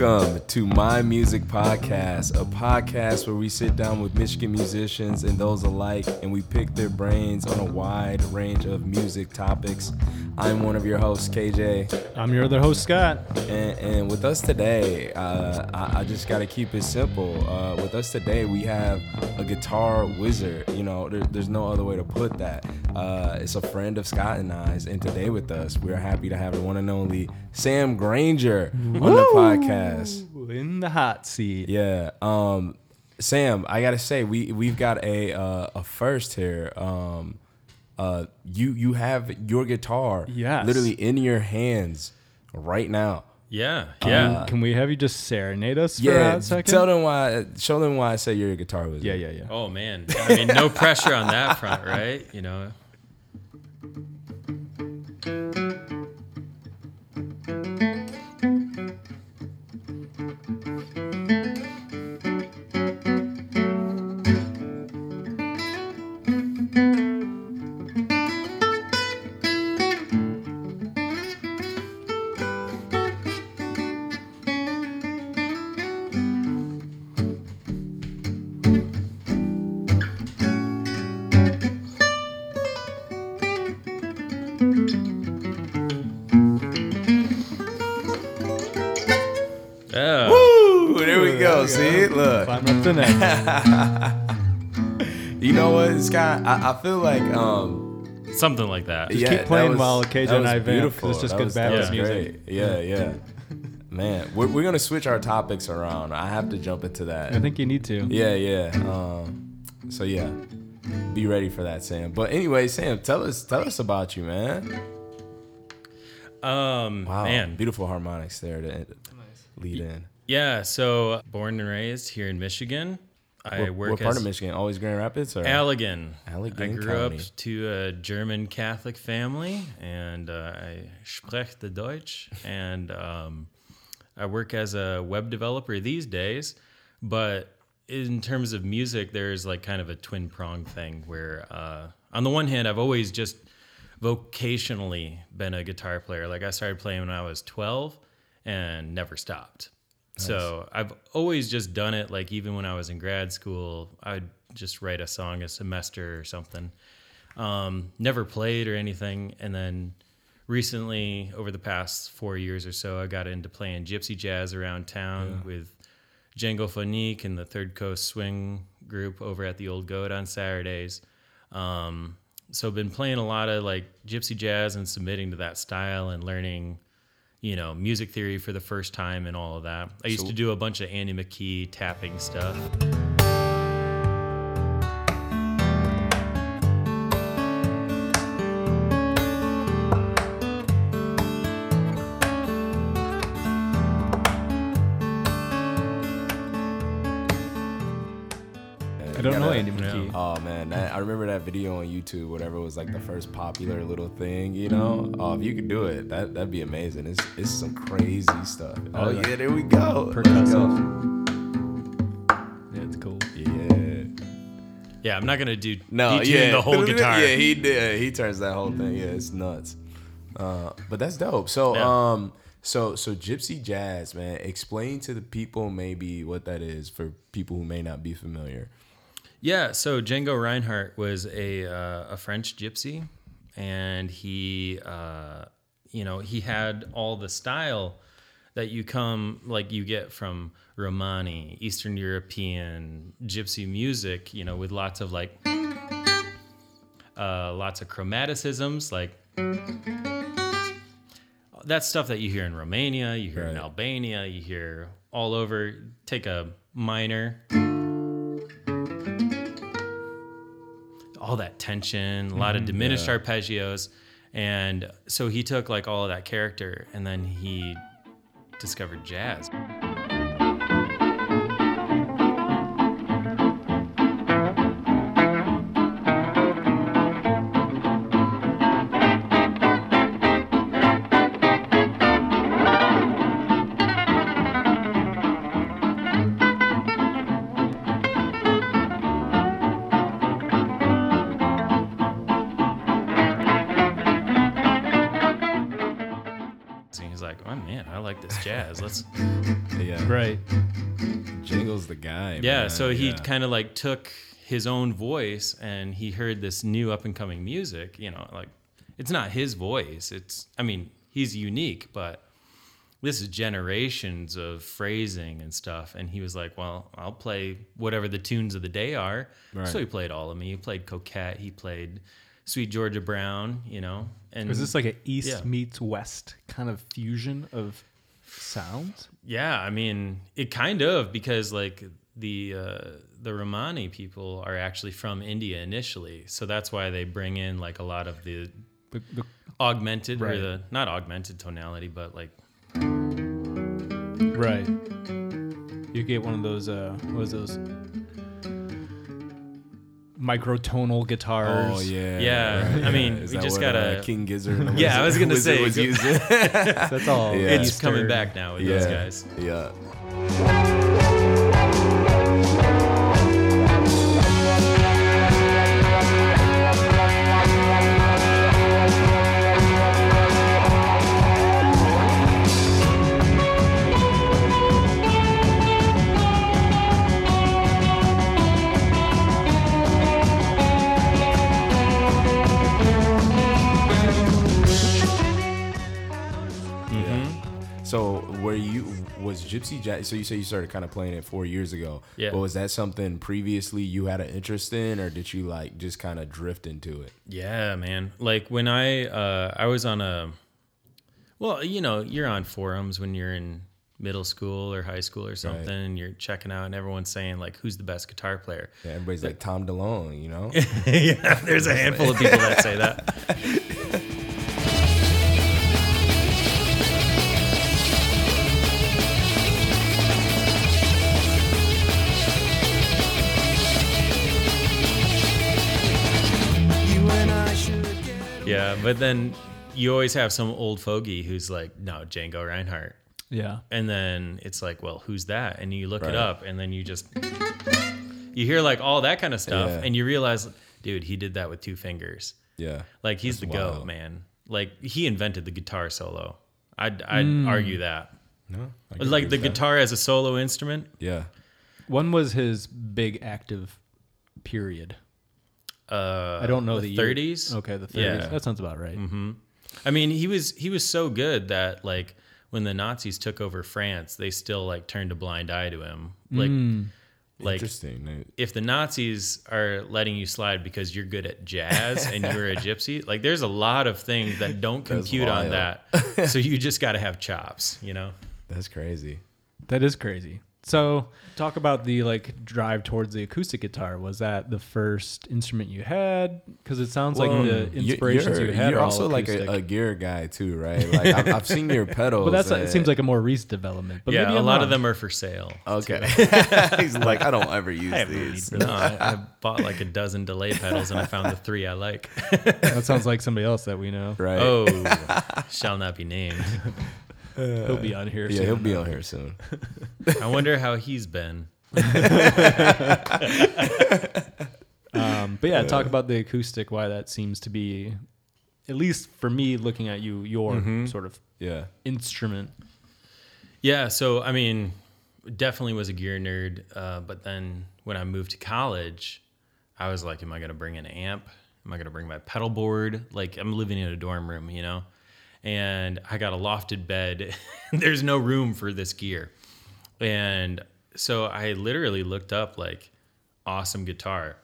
Welcome to My Music Podcast, a podcast where we sit down with Michigan musicians and those alike, and we pick their brains on a wide range of music topics. I'm one of your hosts, KJ, I'm your other host, Scott. and, and with us today, uh, I, I just got to keep it simple. Uh, with us today, we have a guitar wizard. You know, there, there's no other way to put that. Uh, it's a friend of Scott and I's, and today with us, we're happy to have the one and only Sam Granger on the podcast. In the hot seat. Yeah. Um, Sam, I gotta say, we we've got a uh, a first here. Um, uh, you you have your guitar, Yes. literally in your hands right now. Yeah, yeah. Can we have you just serenade us for a Yeah, hot second? tell them why. Show them why I say you're a guitar wizard. yeah, yeah, yeah. oh man, I mean, no pressure on that front, right? You know. Look. Climb up the neck. You know what, Scott? I, I feel like um, something like that. yeah, keep that playing was- while KJ and I vamp, 'cause beautiful. it's just That good was- background that music. great. Yeah, yeah. Man, we're, we're gonna switch our topics around. I have to jump into that. I think you need to. Yeah, yeah. Um, so yeah, be ready for that, Sam. But anyway, Sam, tell us tell us about you, man. Um, Wow, man. beautiful harmonics there to lead in. Yeah. So, born and raised here in Michigan. I What, work what part of Michigan? Always Grand Rapids or Allegan. Allegan I grew County. up to a German Catholic family, and uh, I spreche the Deutsch, and um, I work as a web developer these days. But in terms of music, there's like kind of a twin prong thing where, uh, on the one hand, I've always just vocationally been a guitar player. Like I started playing when I was 12 and never stopped. So I've always just done it. Like even when I was in grad school, I'd just write a song a semester or something. Um, never played or anything. And then recently, over the past four years or so, I got into playing gypsy jazz around town with Django Phonique and the Third Coast Swing group over at the Old Goat on Saturdays. Um, so I've been playing a lot of like gypsy jazz and submitting to that style and learning, you know, music theory for the first time and all of that. I used So- to do a bunch of Andy McKee tapping stuff. Remember that video on YouTube. Whatever was like the first popular little thing, you know. Oh, if you could do it, that that'd be amazing. It's it's some crazy stuff. Oh like yeah, there we go. Let's Percussive. Yeah, it's cool. Yeah. Yeah, I'm not gonna do No, yeah, the whole guitar. Yeah, he did. He turns that whole thing. Yeah, it's nuts. Uh, but that's dope. So, Yeah. um, so so gypsy jazz, man. Explain to the people maybe what that is for people who may not be familiar. Yeah, so Django Reinhardt was a uh, a French gypsy, and he, uh, you know, he had all the style that you come like you get from Romani, Eastern European gypsy music, you know, with lots of like uh, lots of chromaticisms, like that's stuff that you hear in Romania, you hear in Albania, you hear all over. Take a minor. All that tension, a lot of mm-hmm. diminished arpeggios. And so he took like all of that character and then he discovered jazz. So he Yeah. kind of like took his own voice and he heard this new up and coming music you know like it's not his voice it's i mean he's unique but this is generations of phrasing and stuff and he was like well i'll play whatever the tunes of the day are Right. so he played all of me he played coquette he played sweet georgia brown you know and Was this like an east Yeah. meets west kind of fusion of sounds? Yeah, I mean, it kind of because like the uh, the Romani people are actually from India initially, so that's why they bring in like a lot of the The, the, augmented Right. or the not augmented tonality, but like right. You get one of those. Uh, what is those? Microtonal guitars. Oh yeah. Yeah, right, I mean, Is we that just what, uh, gotta- King Gizzard. Yeah, I was gonna say, was go- using. That's all. Yeah. it's Eastern. coming back now with yeah. those guys. Yeah. Gypsy Jazz? So you say you started kind of playing it four years ago. Yeah. But was that something previously you had an interest in, or did you like just kind of drift into it? Yeah, man. Like when I uh, I was on a well, you know, you're on forums when you're in middle school or high school or something, and you're checking out, and everyone's saying like, "Who's the best guitar player?" Yeah, everybody's like Tom DeLonge, you know? yeah, there's a handful of people that say that. Yeah, but then you always have some old fogey who's like, "No, Django Reinhardt." Yeah. And then it's like, well, who's that? And you look Right. it up, and then you just you hear like all that kind of stuff, Yeah. and you realize, dude, he did that with two fingers. Yeah. Like he's That's the goat, man. Like he invented the guitar solo. I'd I'd hmm. argue that. No. Like the that. guitar as a solo instrument. Yeah. When was his big active period? Uh, I don't know the the 30s. Okay, the 30s. Yeah. That sounds about right. I mean, he was he was so good that like when the Nazis took over France, they still like turned a blind eye to him. Like like Interesting. if the Nazis are letting you slide because you're good at jazz and you're a gypsy, like there's a lot of things that don't compute on that. so you just got to have chops, you know? That's crazy. That is crazy. So, talk about the like drive towards the acoustic guitar. Was that the first instrument you had? Because it sounds like the You- inspirations you're, you had You're are also all like a, a gear guy too, right? Like I've, I've seen your pedals. but that's it seems like a more recent development. But yeah, maybe a I'm lot wrong. of them are for sale. Okay. He's like, I don't ever use these. No, I, I bought like a dozen delay pedals and I found the three I like. that sounds like somebody else that we know. Right. Oh, shall not be named. He'll be on here. yeah, soon he'll be on here soon. I wonder how he's been. Um, but yeah, talk about the acoustic. Why that seems to be, at least for me, looking at you, your Mm-hmm. sort of Yeah. instrument. Yeah, so I mean, definitely was a gear nerd. Uh, but then when I moved to college, I was like, am I going to bring an amp? Am I going to bring my pedal board? Like, I'm living in a dorm room, you know? And I got a lofted bed. There's no room for this gear. And so I literally looked up, like, awesome guitar.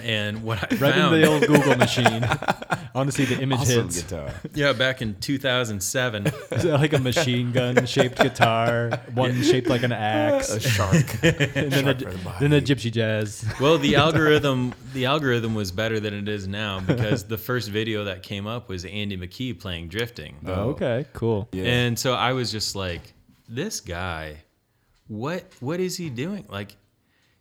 And what I Right found. in the old Google machine. I want to see the image Awesome hits. guitar. yeah, back in 2007. Is it like a machine gun shaped guitar? One shaped like an axe. A shark. and then shark a, the then a gypsy jazz. Well, the algorithm the algorithm was better than it is now because the first video that came up was Andy McKee playing drifting. Oh, oh okay, cool. Yeah. And so I was just like, this guy, what what is he doing? Like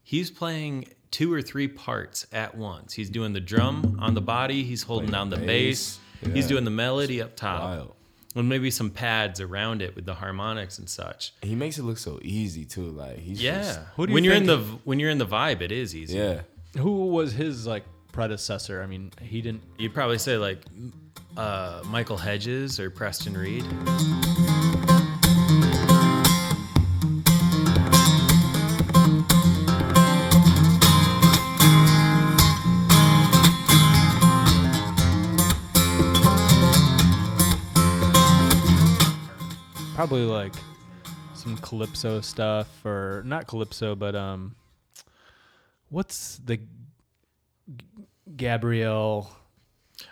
he's playing two or three parts at once. He's doing the drum on the body, he's holding Playing down the bass. bass, he's doing the melody up top. Wild. And maybe some pads around it with the harmonics and such. He makes it look so easy too. Like he's Yeah. just Who do you when you're in the when you're in the vibe, it is easy. yeah. Who was his like predecessor? I mean, he didn't. You'd probably say like uh, Michael Hedges or Preston Reed. Probably like some calypso stuff, or not calypso, but um, what's the G- Gabrielle?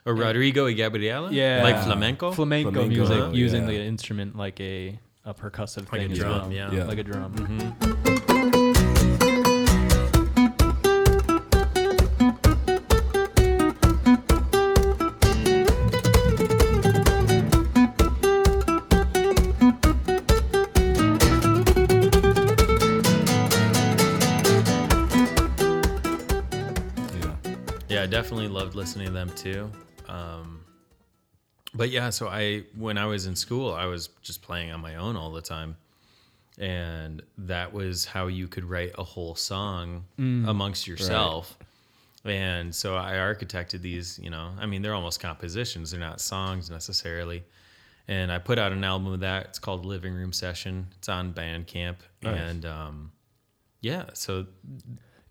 Or Rodrigo y Gabriela? Yeah, Like flamenco? flamenco, Flamenco, music, yeah. using the instrument like a a percussive Like a thing as drum, well. yeah. Yeah. like a drum. Mhm. Definitely loved listening to them too. Um, but yeah, so I when I was in school, I was just playing on my own all the time, and that was how you could write a whole song amongst yourself. And so I architected these. You know, I mean, they're almost compositions; they're not songs necessarily. And I put out an album of that. It's called Living Room Session. It's on Bandcamp, Nice. and um, yeah, so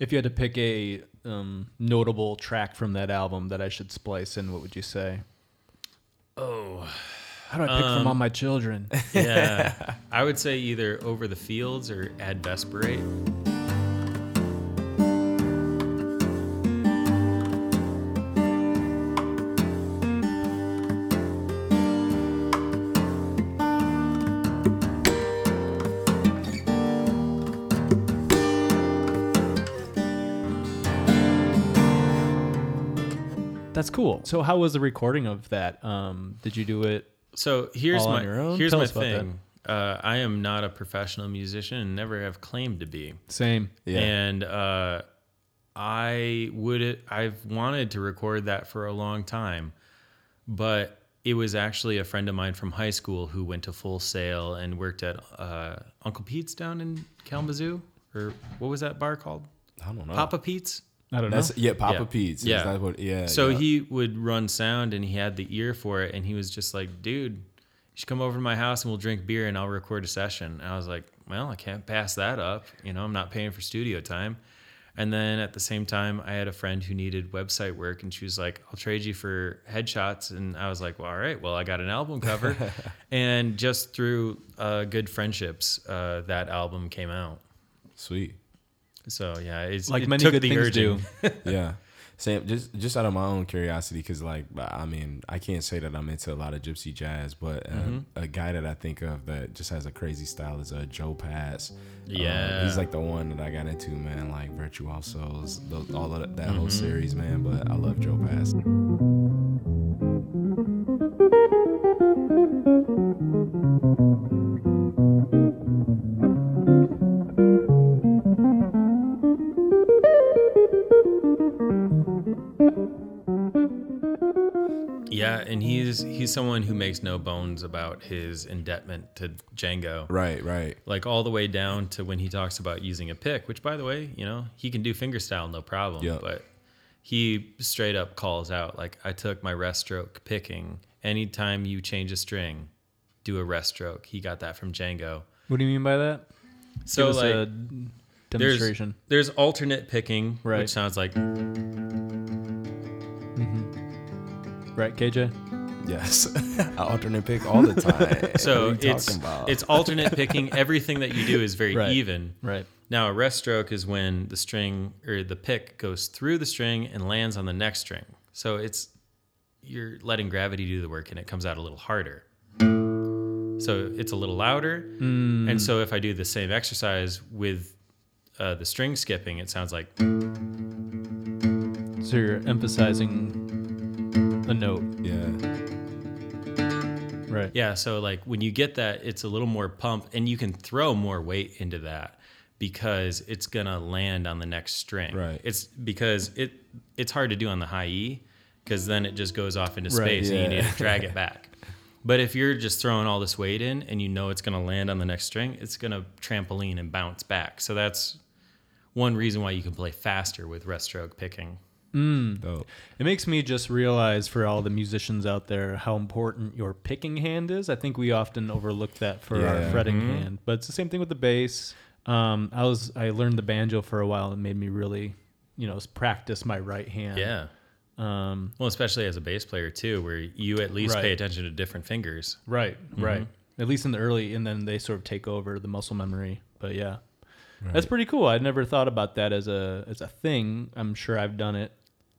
If you had to pick a um, notable track from that album that I should splice in, what would you say? oh. How do I pick from all my children? Yeah. I would say either Over the Fields or Ad Vesperate. Cool. So, how was the recording of that? Um, did you do it? So here's All on my your own? here's Tell my us about thing. Uh, I am not a professional musician and never have claimed to be. Same. Yeah. And uh, I would I've wanted to record that for a long time, but it was actually a friend of mine from high school who went to Full Sail and worked at uh, Uncle Pete's down in Kalamazoo, or what was that bar called? I don't know. Papa Pete's. I don't know. Yeah, Papa Yeah. Pete's. Yeah. Is that what, yeah. So yeah. he would run sound and he had the ear for it and he was just like, dude, you should come over to my house and we'll drink beer and I'll record a session. And I was like, well, I can't pass that up. You know, I'm not paying for studio time. And then at the same time, I had a friend who needed website work and she was like, I'll trade you for headshots. And I was like, well, all right, well, I got an album cover. and just through uh, good friendships, uh, that album came out. Sweet. So yeah, it's Like it many took good the things urging. do. yeah. Sam, just just out of my own curiosity, because like I mean, I can't say that I'm into a lot of gypsy jazz, but uh, Mm-hmm. a guy that I think of that just has a crazy style is uh, Joe Pass. Yeah. he's like the one that I got into, man. Like Virtuosos, those, all of that, that Mm-hmm. whole series, man. But I love Joe Pass. Yeah, and he's he's someone who makes no bones about his indebtment to Django. Right, right. Like all the way down to when he talks about using a pick, which by the way, you know, he can do fingerstyle no problem. Yeah. But he straight up calls out, like, I took my rest stroke picking. Anytime you change a string, do a rest stroke. He got that from Django. What do you mean by that? So Give us like a there's, demonstration. there's alternate picking, Right. which sounds like Right, KJ? Yes, I alternate pick all the time. so what are you it's it's alternate picking. Everything that you do is very Right. even. Right. Now, a rest stroke is when the string or the pick goes through the string and lands on the next string. So it's you're letting gravity do the work and it comes out a little harder. So it's a little louder. And so if I do the same exercise with uh, the string skipping, it sounds like So you're emphasizing a note. yeah, Right. Yeah, so like when you get that, it's a little more pump, and you can throw more weight into that because it's gonna land on the next string. Right. It's because it it's hard to do on the high E because then it just goes off into Right, space and you need to drag it back. But if you're just throwing all this weight in and you know it's gonna land on the next string, it's gonna trampoline and bounce back. So that's one reason why you can play faster with rest stroke picking. Dope. It makes me just realize for all the musicians out there how important your picking hand is. I think we often overlook that for our Yeah. fretting hand, but it's the same thing with the bass. Um, I was I learned the banjo for a while and made me really, you know, practice my right hand. Yeah. Um, Well, especially as a bass player too, where you at least Right. pay attention to different fingers. right, right. at least in the early, and then they sort of take over the muscle memory. But yeah, that's pretty cool. I'd never thought about that as a as a thing. I'm sure I've done it.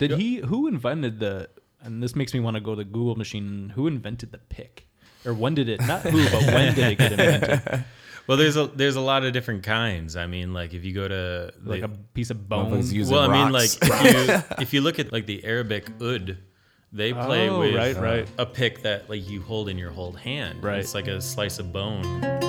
Did he? Who invented the? And this makes me want to go to the Google machine. Who invented the pick? Or when did it? Not who, but when did it get invented? Well, there's a there's a lot of different kinds. I mean, like if you go to Like the- a piece of bone. Motherfuckers use- well, I mean, like if you if you look at like the Arabic oud, they play Oh, with right, right. a pick that like you hold in your whole hand. Right. It's like a slice of bone.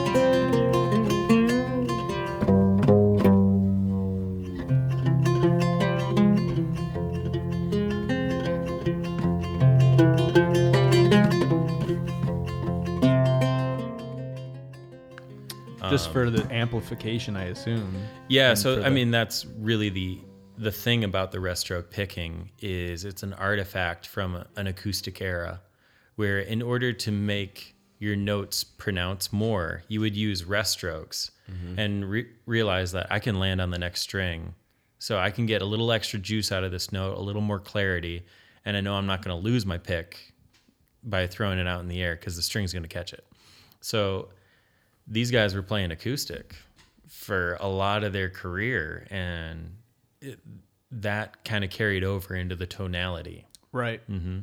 Just um, for the amplification, I assume. Yeah, so for I the- mean that's really the the thing about the rest stroke picking is it's an artifact from an acoustic era where in order to make your notes pronounce more, you would use rest strokes mm-hmm. and re- realize that I can land on the next string. So I can get a little extra juice out of this note, a little more clarity, and I know I'm not going to lose my pick by throwing it out in the air because the string's going to catch it. So these guys were playing acoustic for a lot of their career, and it, that kind of carried over into the tonality. Right. Mm-hmm.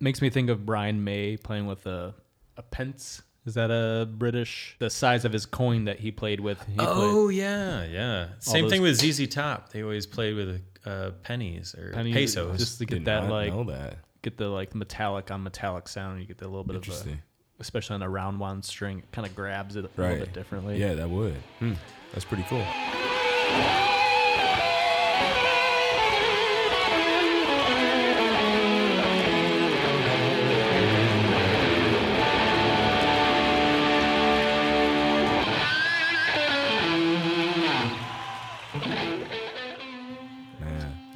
Makes me think of Brian May playing with a a pence. Is that a British? The size of his coin that he played with. He oh yeah, yeah. Same those- thing with ZZ Top. They always played with uh, pennies or pennies pesos. just to get Did that not like know that. get the like metallic on metallic sound. You get the little bit of a, Interesting. Especially on a round one string, it kind of grabs it a Right. little bit differently. Yeah, that would. Hmm. That's pretty cool.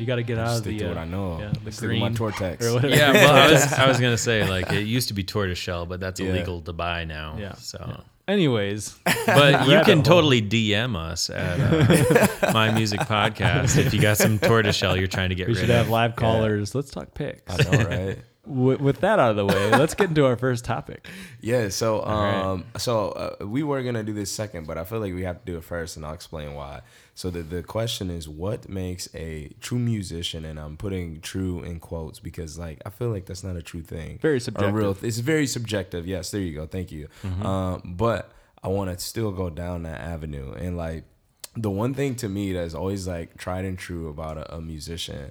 You got to get out of stick the to what uh, I know. yeah, the stick to my Tortex. or whatever. yeah, well, I was, I was gonna say like it used to be tortoiseshell, but that's Yeah. illegal to buy now. Yeah. So, Anyways, but you can totally DM us at uh, my music podcast if you got some tortoiseshell you're trying to get we rid should of. have live callers. Let's talk picks. I know, right? with, with that out of the way, let's get into our first topic. Yeah, so right. um, so uh, we were gonna do this second, but I feel like we have to do it first, and I'll explain why. So the the question is, what makes a true musician? And I'm putting "true" in quotes because, like, I feel like that's not a true thing. Very A subjective. real. It's very subjective. Yes, there you go. Thank you. Um, but I want to still go down that avenue, and like, the one thing to me that's always like tried and true about a, a musician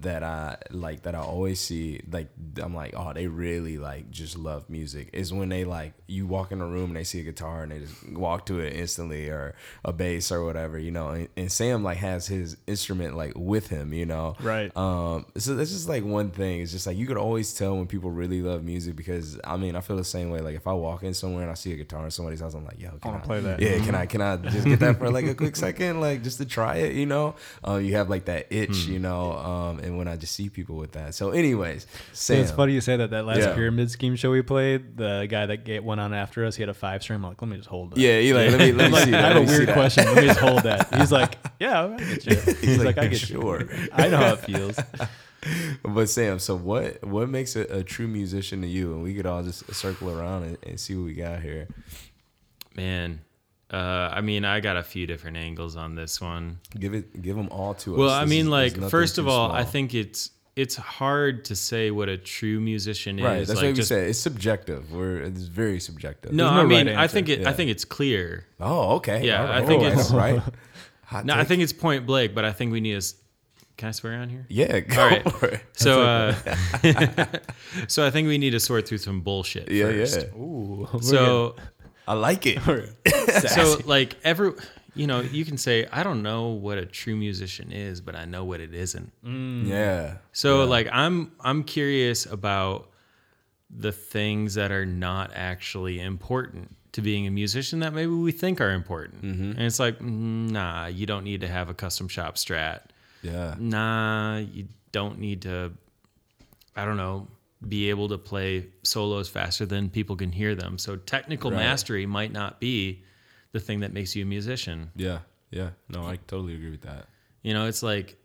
that I like that I always see like I'm like oh they really like just love music. Is when they like you walk in a room and they see a guitar and they just walk to it instantly or a bass or whatever you know and, and Sam like has his instrument like with him you know? Right. um so that's just like one thing. It's just like you could always tell when people really love music because I mean I feel the same way. Like if I walk in somewhere and I see a guitar in somebody's house I'm like yo can wanna I play that. yeah can I can I just get that for like a quick second like just to try it you know? Um, you have like that itch you know? Um, and when I just see people with that so anyways Sam it's funny you say that. That last Yeah. pyramid scheme show we played, the guy that get went on after us, he had a five string. I'm like, let me just hold that. yeah he like let me let me see that I have let a me see weird that. question. Let me just hold that. He's like, yeah, I get you. He's, like, like, I get sure. you. I know how it feels. but Sam so what what makes a, a true musician to you and we could all just circle around and, and see what we got here Man, uh, I mean, I got a few different angles on this one. give it give them all to us Well, I mean, like first of all, I think it's it's hard to say what a true musician right is. that's like what we say. it's subjective we're it's very subjective No, There's I mean, right I think it. answer. I think it's clear. oh okay Yeah, All I think right, it's- right Hot No, I think it's point blank, but I think we need to. Can I swear on here? yeah go All right. for it. So, uh, so I think we need to sort through some bullshit yeah first. yeah Ooh. So, I like it. So like every, you know, you can say I don't know what a true musician is, but I know what it isn't. yeah. So like I'm I'm curious about the things that are not actually important to being a musician that maybe we think are important. And it's like, mm, nah, you don't need to have a custom shop strat. yeah. Nah, you don't need to I don't know, be able to play solos faster than people can hear them. So technical Right. mastery might not be the thing that makes you a musician. yeah yeah no I totally agree with that You know, it's like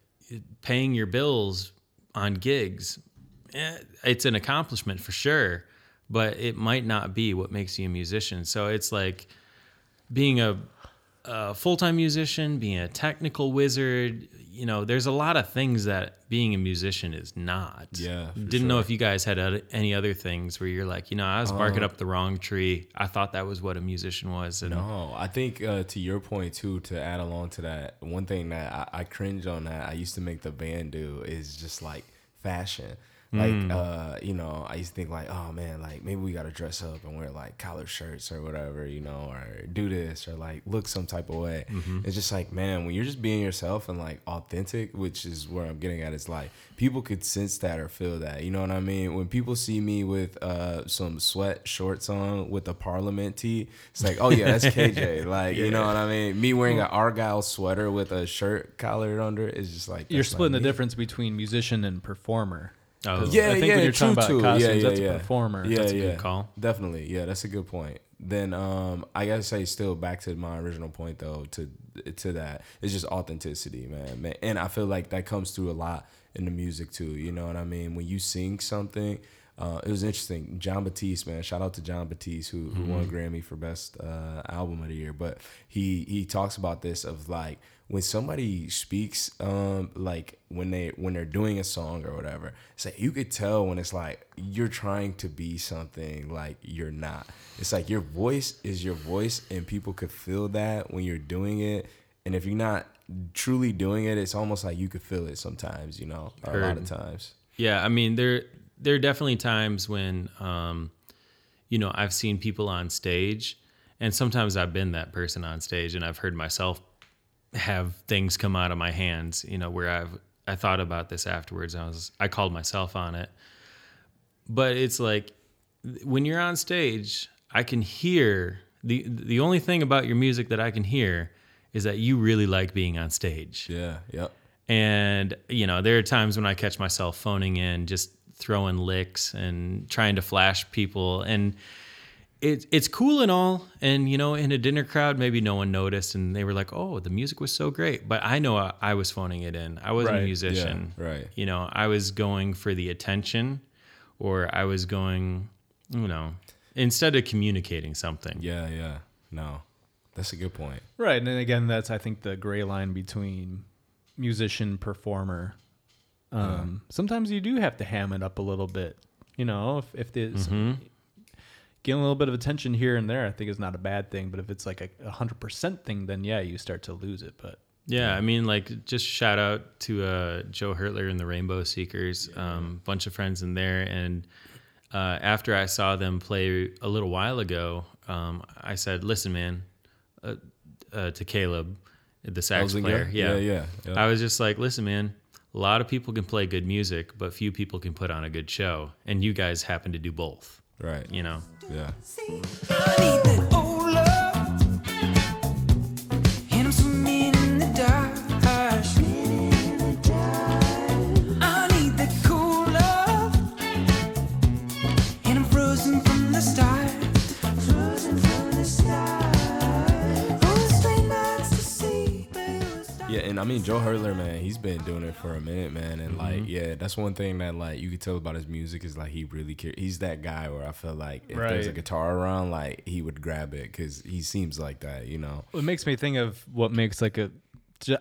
paying your bills on gigs. eh, It's an accomplishment for sure, but it might not be what makes you a musician. So it's like being a, a full time musician, being a technical wizard. You know, there's a lot of things that being a musician is not. Yeah, Didn't know if you guys had any other things where you're like, you know, I was barking up the wrong tree. I thought that was what a musician was. And No, I think uh, to your point too. To add along to that, one thing that I, I cringe on that I used to make the band do is just like fashion. Like uh, you know, I used to think like, oh man, like maybe we gotta dress up and wear like collar shirts or whatever, you know, or do this or like look some type of way. It's just like, man, when you're just being yourself and like authentic, which is where I'm getting at, it's like people could sense that or feel that. You know what I mean? When people see me with uh some sweat shorts on with a Parliament tee, it's like, oh yeah, that's KJ. Like, you know what I mean? Me wearing an Argyle sweater with a shirt collared under is just like You're splitting the difference between musician and performer. Oh. 'Cause Yeah, I think yeah, when you're true talking about too. costumes, yeah, yeah, that's yeah. a performer. Yeah, That's a yeah. good call. Definitely, yeah, that's a good point. Then um, I gotta say, still back to my original point though, to to that, it's just authenticity, man. man. And I feel like that comes through a lot in the music too. You know what I mean? When you sing something, uh, it was interesting. Jon Batiste, man, shout out to Jon Batiste who who won a Grammy for best uh, album of the year. But he he talks about this of like when somebody speaks um like when they when they're doing a song or whatever it's like you could tell when it's like you're trying to be something like you're not. It's like your voice is your voice and people could feel that when you're doing it. And if you're not truly doing it it's almost like you could feel it sometimes you know a lot of times. Yeah, I mean there there are definitely times when um, you know I've seen people on stage, and sometimes I've been that person on stage, and I've heard myself have things come out of my hands. You know where I've I thought about this afterwards. I was I called myself on it, but it's like when you're on stage, I can hear the the only thing about your music that I can hear is that you really like being on stage. yeah yep And, you know, there are times when I catch myself phoning in, just throwing licks and trying to flash people. And it, it's cool and all. And, you know, in a dinner crowd, maybe no one noticed and they were like, oh, the music was so great. But I know I, I was phoning it in. I wasn't Right. a musician. Yeah, right. You know, I was going for the attention or I was going, you know, instead of communicating something. yeah yeah no that's a good point Right, and then again, that's I think the gray line between musician performer. Um, Sometimes you do have to ham it up a little bit. You know, if if there's getting a little bit of attention here and there, I think is not a bad thing. But if it's like a hundred percent thing, then yeah, you start to lose it. But Yeah, I mean, like, just shout out to uh, Joe Hertler and the Rainbow Seekers, um, bunch of friends in there. And uh, after I saw them play a little while ago, um, I said, "Listen, man," uh, uh, to Caleb, the sax player. Yeah, Yeah, yeah, yeah. I was just like, "Listen, man." A lot of people can play good music, but few people can put on a good show. And you guys happen to do both, right you know? yeah I mean Joe Hertler, man, he's been doing it for a minute, man, and like, mm-hmm. yeah, that's one thing that like you could tell about his music is like he really cares. He's that guy where I feel like if there's a guitar around, like he would grab it because he seems like that, you know. it makes me think of what makes like a.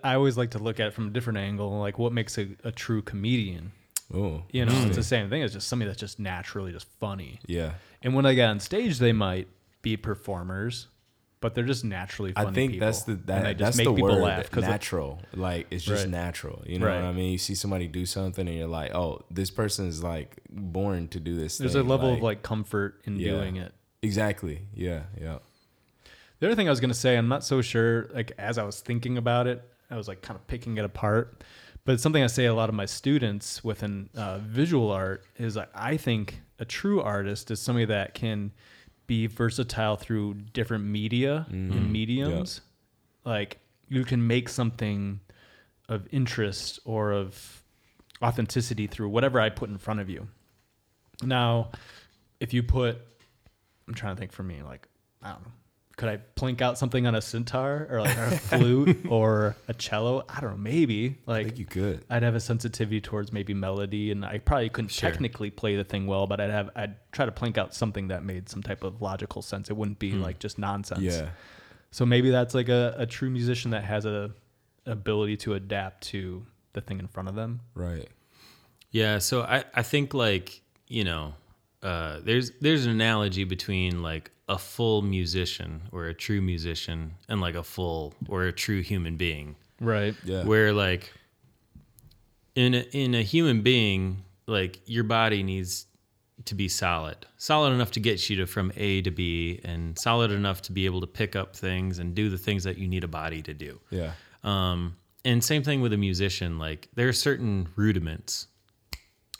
I always like to look at it from a different angle, like what makes a, a true comedian. Oh, You know, it's the same thing. It's just somebody that's just naturally just funny. yeah. And when they get on stage, they might be performers, but they're just naturally funny I think people. that's the that, they just that's make the people word laugh 'cause it- natural. like it's just Right. natural. You know Right. what I mean? You see somebody do something and you're like, oh, this person is like born to do this. there's thing. a level of like comfort in Yeah. doing it. exactly. Yeah, yeah. The other thing I was gonna say, I'm not so sure. Like as I was thinking about it, I was like kind of picking it apart. But it's something I say a lot of my students within uh, visual art is like I think a true artist is somebody that can be versatile through different media mm-hmm. and mediums. Like you can make something of interest or of authenticity through whatever I put in front of you. Now, if you put, I'm trying to think for me, like, I don't know, could I plink out something on a sitar or like a flute or a cello? I don't know, maybe. Like I Like think you could. I'd have a sensitivity towards maybe melody, and I probably couldn't Sure. technically play the thing well, but I'd have I'd try to plink out something that made some type of logical sense. It wouldn't be like just nonsense. Yeah. So maybe that's like a, a true musician that has a ability to adapt to the thing in front of them. Right. Yeah, so I, I think like, you know, uh, there's there's an analogy between like a full musician or a true musician and like a full or a true human being. Right. Yeah. Where like in a, in a human being, like your body needs to be solid, solid enough to get you to from A to B, and solid enough to be able to pick up things and do the things that you need a body to do. Yeah. Um, and same thing with a musician. Like there are certain rudiments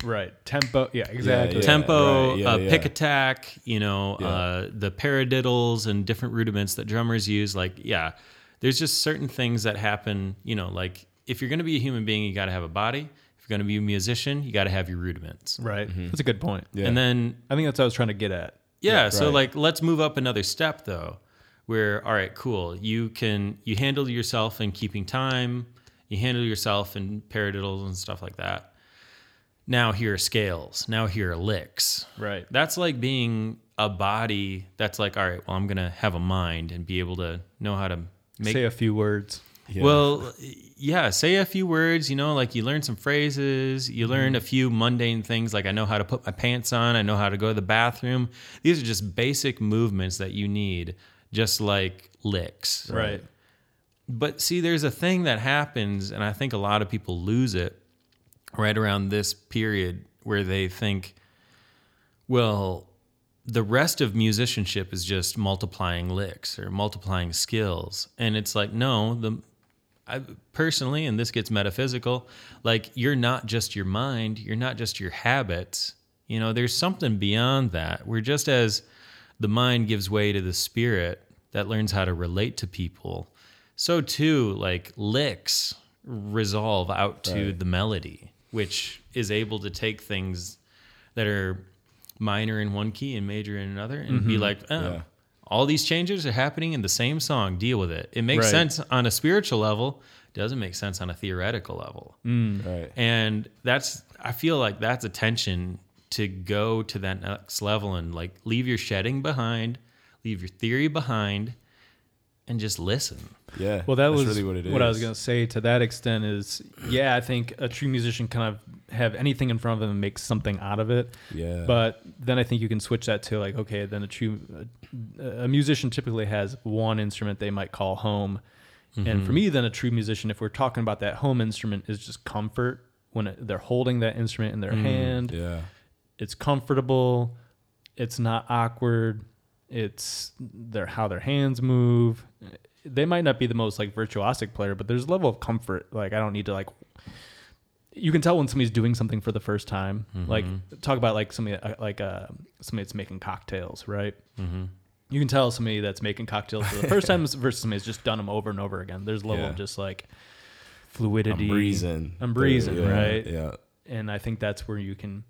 Right. Tempo. Yeah, exactly. Yeah. tempo, right, yeah, uh, yeah. pick attack, you know, Yeah. uh, the paradiddles and different rudiments that drummers use. Like, yeah, there's just certain things that happen, you know, like if you're going to be a human being, you got to have a body. If you're going to be a musician, you got to have your rudiments. Right. That's a good point. Yeah. And then, I think that's what I was trying to get at. yeah, so right. like, let's move up another step though, where, all right, cool. You can, you handle yourself in keeping time, you handle yourself in paradiddles and stuff like that. Now here are scales. Now here are licks. Right. That's like being a body that's like, all right, well, I'm going to have a mind and be able to know how to make. Say a few words. Yeah. Well, yeah, say a few words, you know, like you learn some phrases, you learn a few mundane things like I know how to put my pants on, I know how to go to the bathroom. These are just basic movements that you need, just like licks. Right. But see, there's a thing that happens, and I think a lot of people lose it right around this period where they think, well, the rest of musicianship is just multiplying licks or multiplying skills. And it's like, no, the I personally, and this gets metaphysical, like you're not just your mind, you're not just your habits. You know, there's something beyond that. We're just as the mind gives way to the spirit that learns how to relate to people, so too, like licks resolve out to Right. the melody, which is able to take things that are minor in one key and major in another and be mm-hmm. like, oh, Yeah. all these changes are happening in the same song. Deal with it. It makes Right. sense on a spiritual level, doesn't make sense on a theoretical level. Mm. Right. And that's, I feel like that's a tension to go to that next level and like leave your shedding behind, leave your theory behind, and just listen. Yeah. Well, that was really what it is. what I was going to say to that extent is, yeah, I think a true musician kind of have anything in front of them and make something out of it. Yeah. But then I think you can switch that to like, okay, then a true a, a musician typically has one instrument they might call home, and Mm-hmm. for me, then a true musician, if we're talking about that home instrument, is just comfort when it, they're holding that instrument in their hand. Mm, Yeah. It's comfortable. It's not awkward. It's their how their hands move. They might not be the most like virtuosic player, but there's a level of comfort. Like I don't need to like. You can tell when somebody's doing something for the first time. Like talk about like somebody uh, like uh, somebody that's making cocktails, right? Mm-hmm. You can tell somebody that's making cocktails for the first time versus somebody that's just done them over and over again. There's a level Yeah. of just like fluidity. I'm breezing. I'm breezing, Yeah, right? Yeah. and I think that's where you can.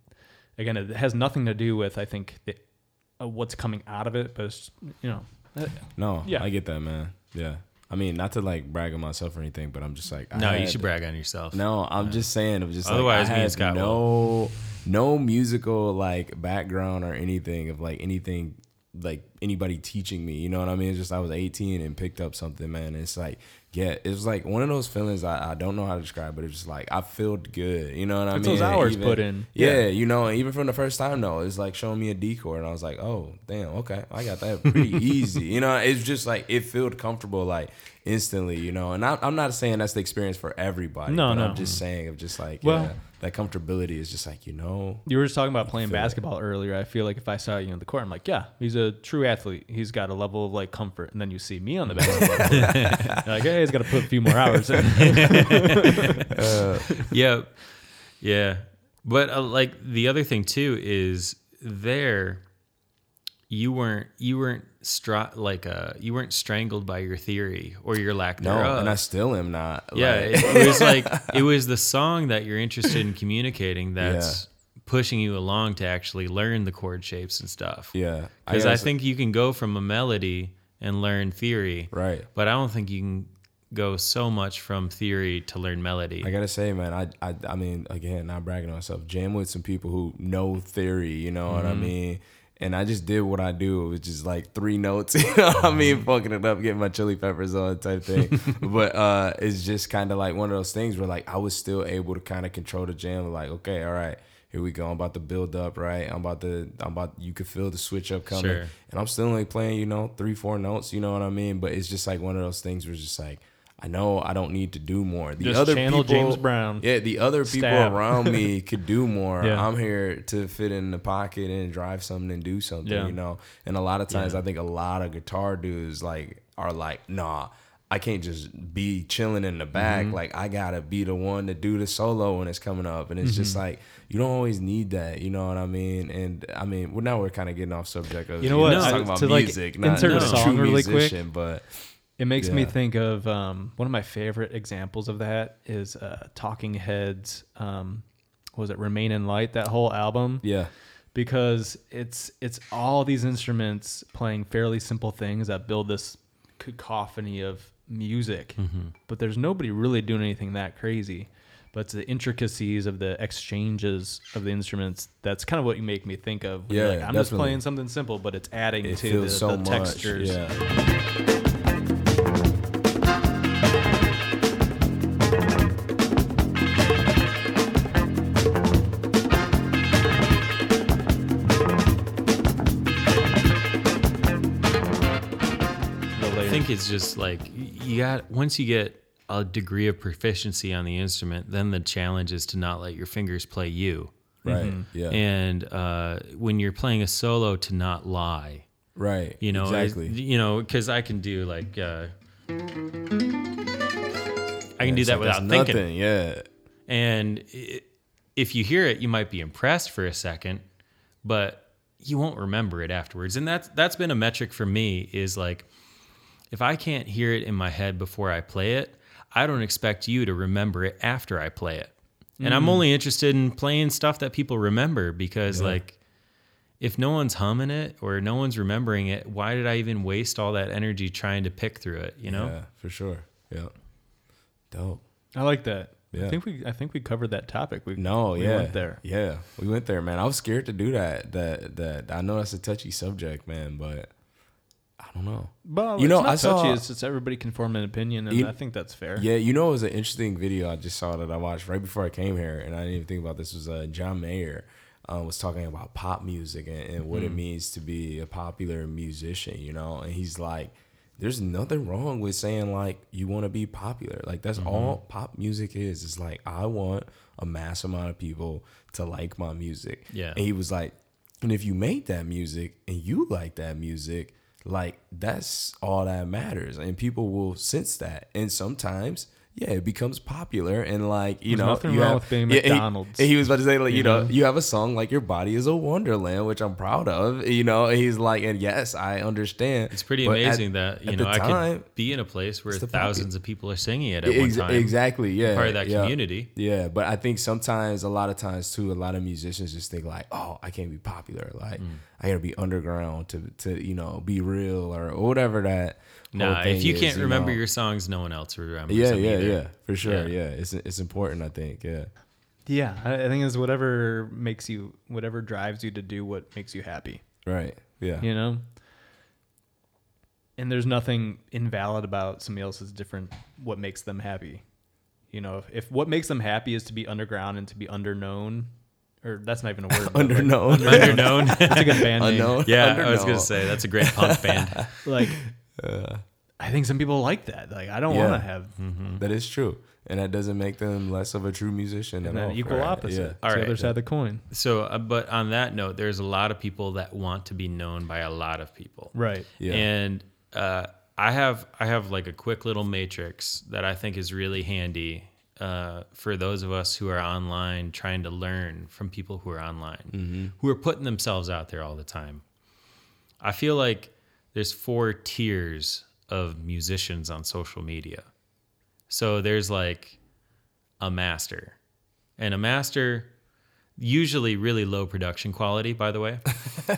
Again, it has nothing to do with I think the, uh, what's coming out of it, but it's, you know, uh, No, Yeah. I get that, man. Yeah. I mean, not to like brag on myself or anything, but I'm just like, I No, you should brag on yourself. No, I'm just saying. I'm just Otherwise, like, I had Scott no, no musical like background or anything of like anything like anybody teaching me. You know what I mean? It's just I was 18 and picked up something, man. It's like, yeah, it was like one of those feelings I, I don't know how to describe, but it's just like I felt good. You know what I It's mean? those hours Even- put in. Yeah, Yeah. you know, even from the first time though, it's like showing me a chord, and I was like, oh, damn, okay, I got that pretty easy. You know, it's just like it felt comfortable like instantly. You know, and I, I'm not saying that's the experience for everybody. No, but no. I'm just saying of just like Well- yeah, that comfortability is just like you know, you were just talking about playing feel it. basketball earlier. I feel like if I saw you on the court, I'm like, yeah, he's a true athlete. He's got a level of like comfort, and then you see me on the basketball court, like, hey, he's got to put a few more hours. in. yeah, yeah. But uh, like the other thing too is there, you weren't you weren't stra- like uh you weren't strangled by your theory or your lack no, thereof. No, and I still am not. yeah, like- it, it was like it was the song that you're interested in communicating that's pushing you along to actually learn the chord shapes and stuff. yeah, Because I, also- think you can go from a melody and learn theory. Right. But I don't think you can go so much from theory to learn melody. I gotta say, man, I, I, I mean, again, not bragging on myself. Jam with some people who know theory. You know what I Mm-hmm. mean? And I just did what I do, which is like three notes. You know I Mm-hmm. mean? Fucking it up, getting my chili peppers on type thing. but uh, it's just kind of like one of those things where like I was still able to kind of control the jam. Like, okay, all right, here we go. I'm about to build up, right? I'm about to, I'm about. You could feel the switch up coming, Sure. and I'm still only playing, you know, three, four notes. You know what I mean? But it's just like one of those things where it's just like. I know I don't need to do more. The Just other channel people, James Brown. Yeah, the other people Stab. around me could do more. Yeah. I'm here to fit in the pocket and drive something and do something, Yeah. you know. And a lot of times, Yeah. I think a lot of guitar dudes like are like, nah. I can't just be chilling in the back. Mm-hmm. Like I gotta be the one to do the solo when it's coming up, and it's just Mm-hmm. like you don't always need that. You know what I mean? And I mean, well, now we're kind of getting off subject of You know what? just I- talking about to, like, music, not, insert a not song true really quick. but It makes me think of um, one of my favorite examples of that is uh, Talking Heads. Um, was it Remain in Light? That whole album. yeah, because it's it's all these instruments playing fairly simple things that build this cacophony of music but there's nobody really doing anything that crazy but it's the intricacies of the exchanges of the instruments that's kind of what you make me think of Yeah, like, i'm just playing something simple but it's adding it to the, so the textures Yeah. It's just like you got once you get a degree of proficiency on the instrument, then the challenge is to not let your fingers play you. Right. Yeah. And uh, when you're playing a solo, to not lie. right. You know, I- exactly. you know, because I can do like uh, I can do that like without it's thinking. Yeah. And i if you hear it, you might be impressed for a second, but you won't remember it afterwards. And that's that's been a metric for me is like if I can't hear it in my head before I play it, I don't expect you to remember it after I play it. And I'm mm. only interested in playing stuff that people remember because like if no one's humming it or no one's remembering it, why did I even waste all that energy trying to pick through it, you know? Yeah, for sure. Yeah. Dope. i like that Yeah. i think we i think we covered that topic we No, we yeah. went there Yeah. We went there, man. I was scared to do that. That that I know that's a touchy subject, man, but I don't know. But You know, I saw- touchy. It's just everybody can form an opinion, and You- I think that's fair. Yeah, you know, it was an interesting video I just saw that I watched right before I came here, and I didn't even think about this. Was uh, John Mayer uh, was talking about pop music and, and what it means to be a popular musician, you know, and he's like, "There's nothing wrong with saying like you want to be popular. Like that's all pop music is. It's like I want a mass amount of people to like my music. Yeah. and he was like, and if you made that music and you like that music, like that's all that matters, and people will sense that. And sometimes, yeah, it becomes popular, and like you There's know, nothing you wrong have- with being yeah, he- McDonald's. and he, was about to say, like you, You know, know? you have a song like "Your Body Is a Wonderland," which I'm proud of. You know, he's like, and yes, I understand. It's pretty but at- amazing that you know the I time, could be in a place where it's the thousands of people are singing it at one time. Exactly. Yeah. part of that yeah. community. Yeah, but I think sometimes, a lot of times too, a lot of musicians just think like, "Oh, I can't be popular. Like, Mm. I gotta be underground to to you know be real or whatever that." Whole Nah, if you is, can't remember know. your songs, no one else remembers. yeah, them yeah, either. yeah, for sure. Yeah. Yeah, it's it's important. I think. Yeah. Yeah, I, I think it's whatever makes you, whatever drives you to do what makes you happy. Right. Yeah. You know. And there's nothing invalid about somebody else's different what makes them happy. You know, if, if what makes them happy is to be underground and to be underknown, or that's not even a word. but, like, Underknown. Underknown. That's a good band name. Unknown. yeah, I was gonna say that's a great punk band. Like, I think some people like that. Like, I don't Yeah. want to have That is true, and that doesn't make them less of a true musician and at all. equal Right. opposite. Yeah. It's All the other side of the coin. So, uh, but on that note, there's a lot of people that want to be known by a lot of people. Right. Yeah. And uh, I have I have like a quick little matrix that I think is really handy uh, for those of us who are online trying to learn from people who are online, who are putting themselves out there all the time. I feel like there's four tiers of musicians on social media. So there's like a master, and a master usually really low production quality by the way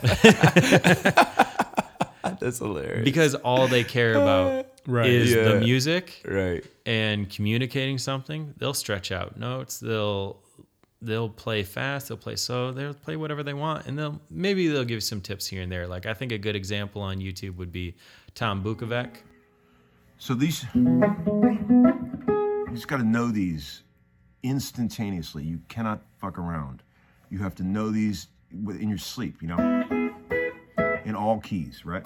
That's hilarious. because all they care about Right. is Yeah. the music right. and communicating something. They'll stretch out notes. They'll they'll play fast. They'll play slow. They'll play whatever they want, and they'll maybe they'll give you some tips here and there. Like I think a good example on YouTube would be Tom Bukovac. So these, you just got to know these instantaneously. You cannot fuck around. You have to know these in your sleep, you know, in all keys, right?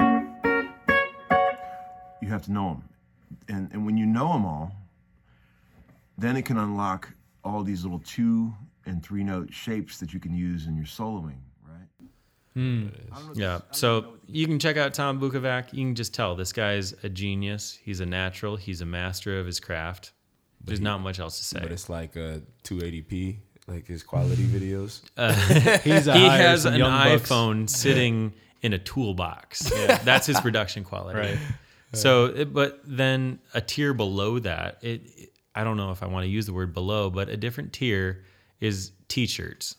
You have to know them. And, and when you know them all, then it can unlock all these little two and three note shapes that you can use in your soloing, right? Hmm. Yeah. So you can check out Tom Bukovac. You can just tell this guy's a genius. He's a natural. He's a master of his craft. There's not much else to say. But it's like uh, a 280p, like his quality videos. Uh, He's he has an young bucks. iPhone sitting in a toolbox. That's his production quality. Right. So, but then a tier below that, it, I don't know if I want to use the word below, but a different tier is teachers,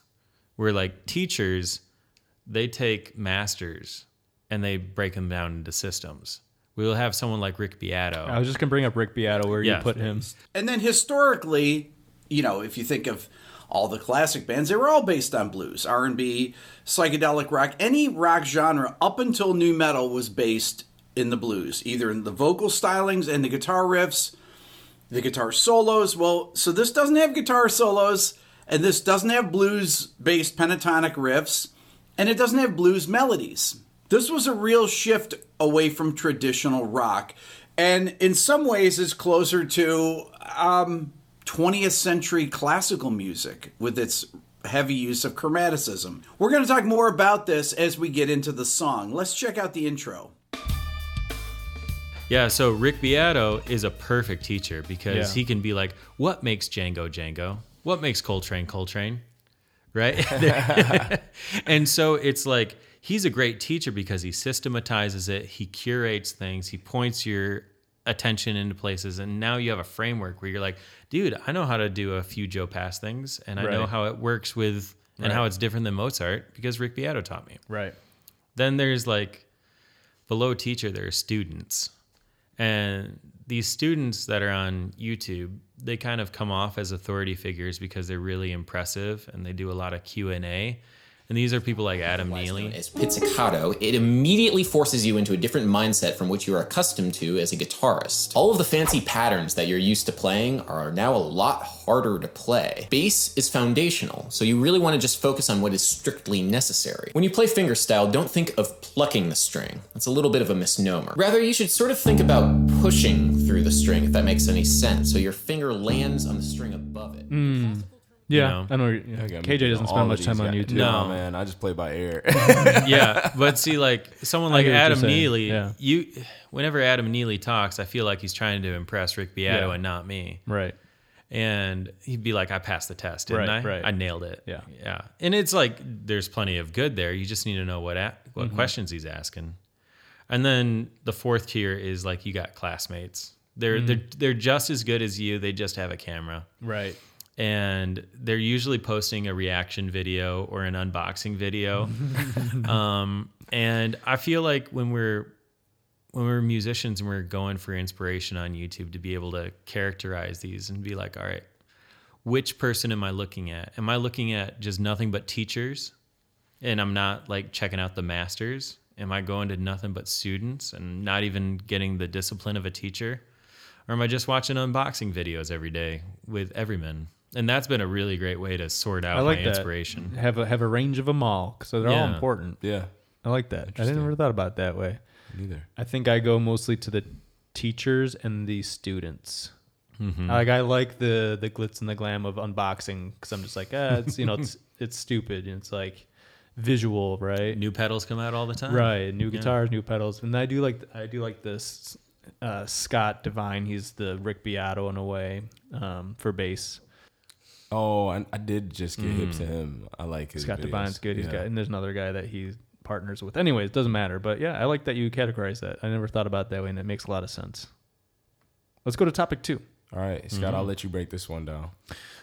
where like teachers, they take masters and they break them down into systems. We'll have someone like Rick Beato. I was just gonna bring up Rick Beato where Yeah. you put him. And then historically, you know, if you think of all the classic bands, they were all based on blues, R and B, psychedelic rock. Any rock genre up until new metal was based in the blues, either in the vocal stylings and the guitar riffs, the guitar solos. Well, so this doesn't have guitar solos, and this doesn't have blues-based pentatonic riffs, and it doesn't have blues melodies. This was a real shift away from traditional rock, and in some ways is closer to um, 20th century classical music with its heavy use of chromaticism. We're going to talk more about this as we get into the song. Let's check out the intro. Yeah, so Rick Beato is a perfect teacher because Yeah. he can be like, what makes Django Django? What makes Coltrane Coltrane? Right? and so it's like he's a great teacher because he systematizes it, he curates things, he points your attention into places, and now you have a framework where you're like, dude, I know how to do a few Joe Pass things, and I know how it works with and how it's different than Mozart because Rick Beato taught me. Right. Then there's like below teacher, there are students. And these students that are on YouTube, they kind of come off as authority figures because they're really impressive and they do a lot of Q&A. And these are people like Adam Neely. As pizzicato, it immediately forces you into a different mindset from which you are accustomed to as a guitarist. All of the fancy patterns that you're used to playing are now a lot harder to play. Bass is foundational, so you really want to just focus on what is strictly necessary. When you play fingerstyle, don't think of plucking the string. That's a little bit of a misnomer. Rather, you should sort of think about pushing through the string, if that makes any sense, so your finger lands on the string above it. Hmm. Yeah, know? I know. Yeah. I KJ doesn't spend much these time on. YouTube. No. No, man, I just play by ear. yeah, but see, like someone like get what you're Adam Neely, yeah. you, whenever Adam Neely talks, I feel like he's trying to impress Rick Beato Yeah. and not me. Right. and he'd be like, "I passed the test, didn't Right, I? right. I nailed it." Yeah. yeah. And it's like there's plenty of good there. You just need to know what a- what Mm-hmm. questions he's asking. And then the fourth tier is like you got classmates. They're Mm. they're they're just as good as you. They just have a camera, Right. And they're usually posting a reaction video or an unboxing video. um, and I feel like when we're when we're musicians and we're going for inspiration on YouTube to be able to characterize these and be like, all right, which person am I looking at? Am I looking at just nothing but teachers and I'm not like checking out the masters? Am I going to nothing but students and not even getting the discipline of a teacher? Or am I just watching unboxing videos every day with Everyman? And that's been a really great way to sort out I like my that. inspiration. Have a have a range of them all, so they're all Yeah. important. yeah, I like that. I didn't ever thought about it that way. neither. I think I go mostly to the teachers and the students. Mm-hmm. Like I like the the glitz and the glam of unboxing because I'm just like, ah, it's you know, it's it's stupid and it's like visual, right? New pedals come out all the time. Right, new guitars, new pedals, and I do like I do like this uh, Scott Devine. He's the Rick Beato in a way um, for bass. Oh, I, I did just get hip to him. I like his Scott videos. Devine's good. He's Yeah. got and there's another guy that he partners with. Anyways, doesn't matter. But yeah, I like that you categorize that. I never thought about it that way, and it makes a lot of sense. Let's go to topic two. All right, Scott, Mm-hmm. I'll let you break this one down.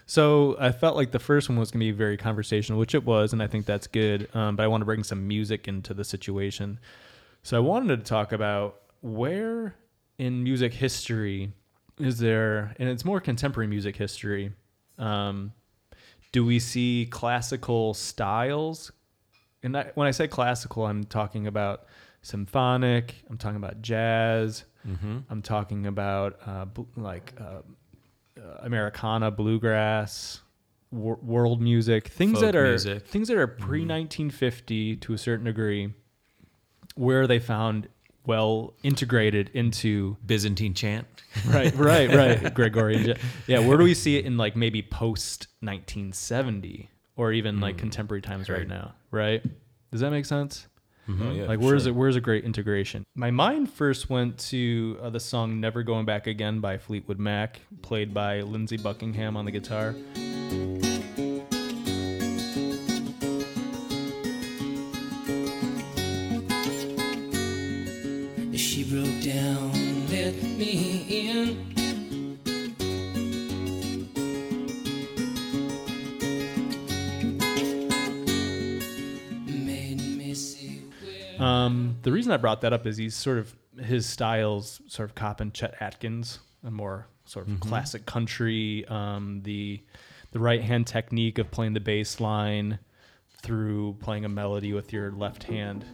So I felt like the first one was going to be very conversational, which it was, and I think that's good. Um, but I want to bring some music into the situation. So I wanted to talk about where in music history is there, and it's more contemporary music history. Um, do we see classical styles? And I, when I say classical, I'm talking about symphonic. I'm talking about jazz. I'm talking about uh, bl- like uh, uh, Americana, bluegrass, wor- world music, things Folk that are music. things that are pre 1950 to a certain degree, where they found well integrated into Byzantine chant. right, right, right. Gregorian, yeah. Where do we see it in like maybe post 1970 or even like contemporary times right now? Right? Does that make sense? Oh, yeah, like where's sure. it where's a great integration my mind first went to uh, the song never going back again by fleetwood mac played by lindsey buckingham on the guitar the reason i brought that up is he's sort of his styles sort of cop and chet atkins a more sort of classic country um, the the right hand technique of playing the bass line through playing a melody with your left hand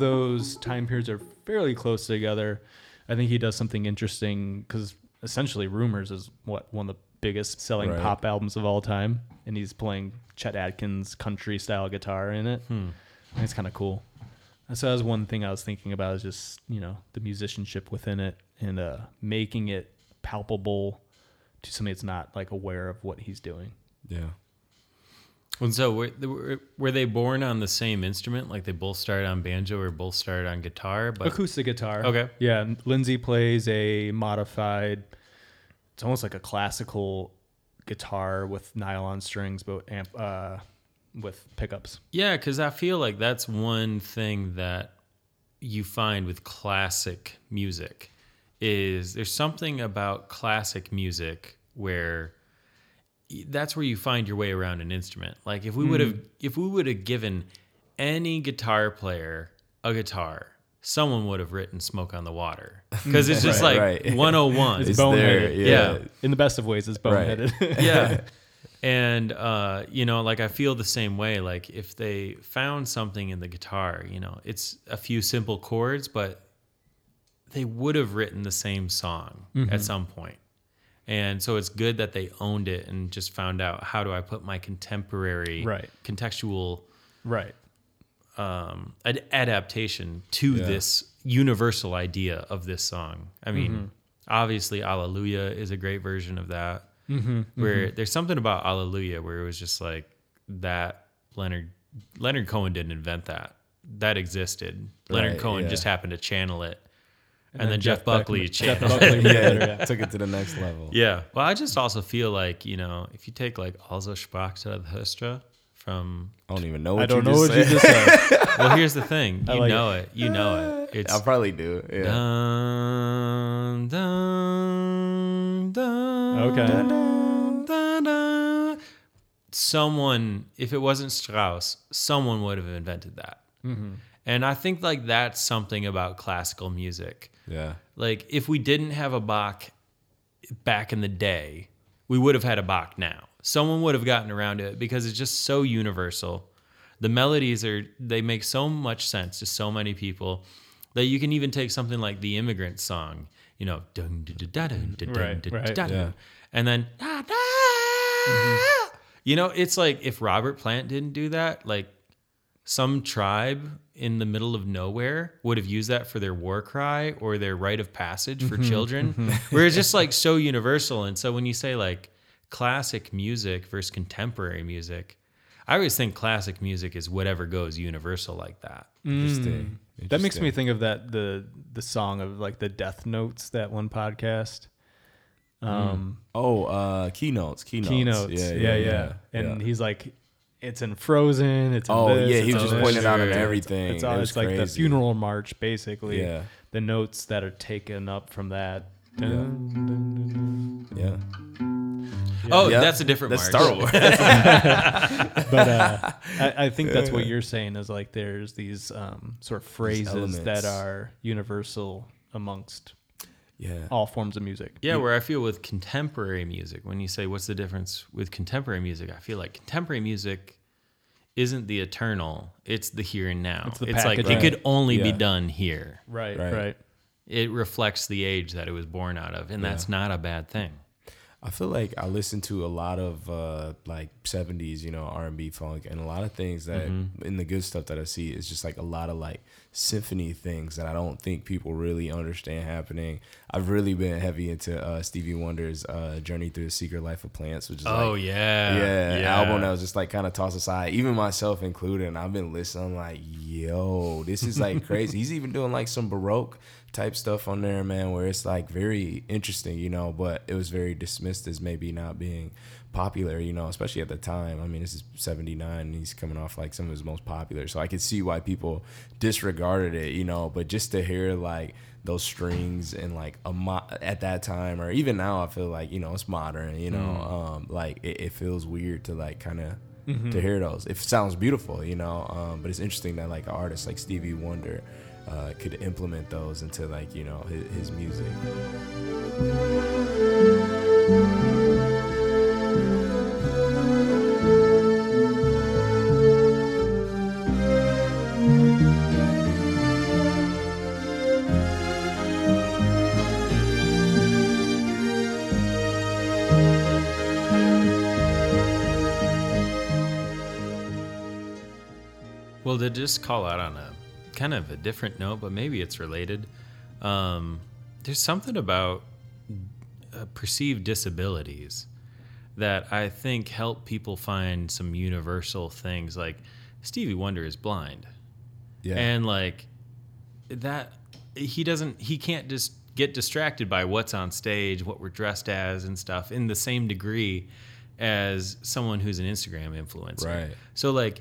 those time periods are fairly close together, I think he does something interesting because essentially "Rumours" is what one of the biggest selling Right. pop albums of all time, and he's playing Chet Atkins country style guitar in it. Hmm. It's kind of cool. And so that was one thing I was thinking about is just you know the musicianship within it and uh, making it palpable to somebody that's not like aware of what he's doing. Yeah. And so were, were they born on the same instrument? Like they both started on banjo or both started on guitar? But acoustic guitar. Okay. Yeah, and Lindsey plays a modified. It's almost like a classical guitar with nylon strings, but amp uh, with pickups. Yeah, because I feel like that's one thing that you find with classic music is there's something about classic music where that's where you find your way around an instrument. Like if we would have if we would have given any guitar player a guitar, someone would have written "Smoke on the Water" because it's just Right, like right. 101. It's It's boneheaded. there, yeah. yeah. In the best of ways, it's Right. boneheaded. yeah and uh you know like i feel the same way like if they found something in the guitar you know it's a few simple chords but they would have written the same song at some point and so it's good that they owned it and just found out how do i put my contemporary Right. contextual right. um, ad- adaptation to Yeah. this universal idea of this song. I mean, mm-hmm. obviously, Hallelujah is a great version of that. Mm-hmm, where mm-hmm. there's something about Hallelujah where it was just like that Leonard Leonard Cohen didn't invent that. That existed. Leonard Right, Cohen yeah. just happened to channel it, and, then, Jeff, Beckman- Buckley Jeff. Buckley Yeah, it, yeah. took it to the next level. Yeah. Well, I just also feel like you know if you take like Also sprach Zarathustra from I don't even know what I don't you know just what you just said. well, here's the thing. You like know it. You know it. It's I probably do. Yeah. dun, dun, dun, Okay. dun, dun, dun. Someone, if it wasn't Strauss, someone would have invented that. Mm-hmm. And I think like that's something about classical music. Yeah. Like if we didn't have a Bach back in the day, we would have had a Bach now. Someone would have gotten around to it because it's just so universal. The melodies are they make so much sense to so many people that you can even take something like the immigrant song, you know, dun, dun, dun, dun, dun, dun, Right, dun, right. dun, dun, Yeah. and then da, da. Mm-hmm. you know, it's like if Robert Plant didn't do that, like some tribe in the middle of nowhere would have used that for their war cry or their rite of passage for children, where it's just like so universal. And so when you say like classic music versus contemporary music, I always think classic music is whatever goes universal like that. Interesting. That makes me think of that the the song of like the Death Notes that one podcast. Um, Oh, uh, keynotes, keynotes. keynotes. Yeah, yeah. yeah. And yeah. he's like, it's in Frozen. It's in Oh, this, yeah, he was just this. pointing out Sure. everything. It's, all, It it's like the funeral march, basically. Yeah. The notes that are taken up from that. Yeah. Yeah. Oh, Yeah. that's a different That's march. Star Wars. But uh, I, I think that's what you're saying is like there's these um, sort of phrases that are universal amongst yeah. all forms of music. Yeah, where I feel with contemporary music, when you say what's the difference with contemporary music, I feel like contemporary music isn't the eternal; it's the here and now. It's the like it could only be done here. Right, Right. right. It reflects the age that it was born out of, and that's not a bad thing. I feel like I listen to a lot of uh, like '70s, you know, R&B, funk, and a lot of things that in the good stuff that I see is just like a lot of like symphony things that I don't think people really understand happening. I've really been heavy into uh, Stevie Wonder's uh, Journey Through the Secret Life of Plants, which is Oh like, yeah, yeah, album that was just like kind of tossed aside, even myself included. And I've been listening, I'm like, yo, this is like crazy. He's even doing like some Baroque type stuff on there, man, where it's like very interesting, you know, but it was very dismissed as maybe not being popular, you know, especially at the time. I mean, this is 79 and he's coming off like some of his most popular. So I could see why people disregarded it, you know, but just to hear like those strings and like a mo- at that time or even now I feel like, you know, it's modern, you know, um like it, it feels weird to like kind of to hear those. It sounds beautiful, you know, um, but it's interesting that like an artist like Stevie Wonder uh, could implement those into like you know his, his music. To just call out on a kind of a different note, but maybe it's related. Um, there's something about uh, perceived disabilities that I think help people find some universal things. Like Stevie Wonder is blind, Yeah, and like that, he doesn't, he can't just get distracted by what's on stage, what we're dressed as, and stuff in the same degree as someone who's an Instagram influencer. Right. So like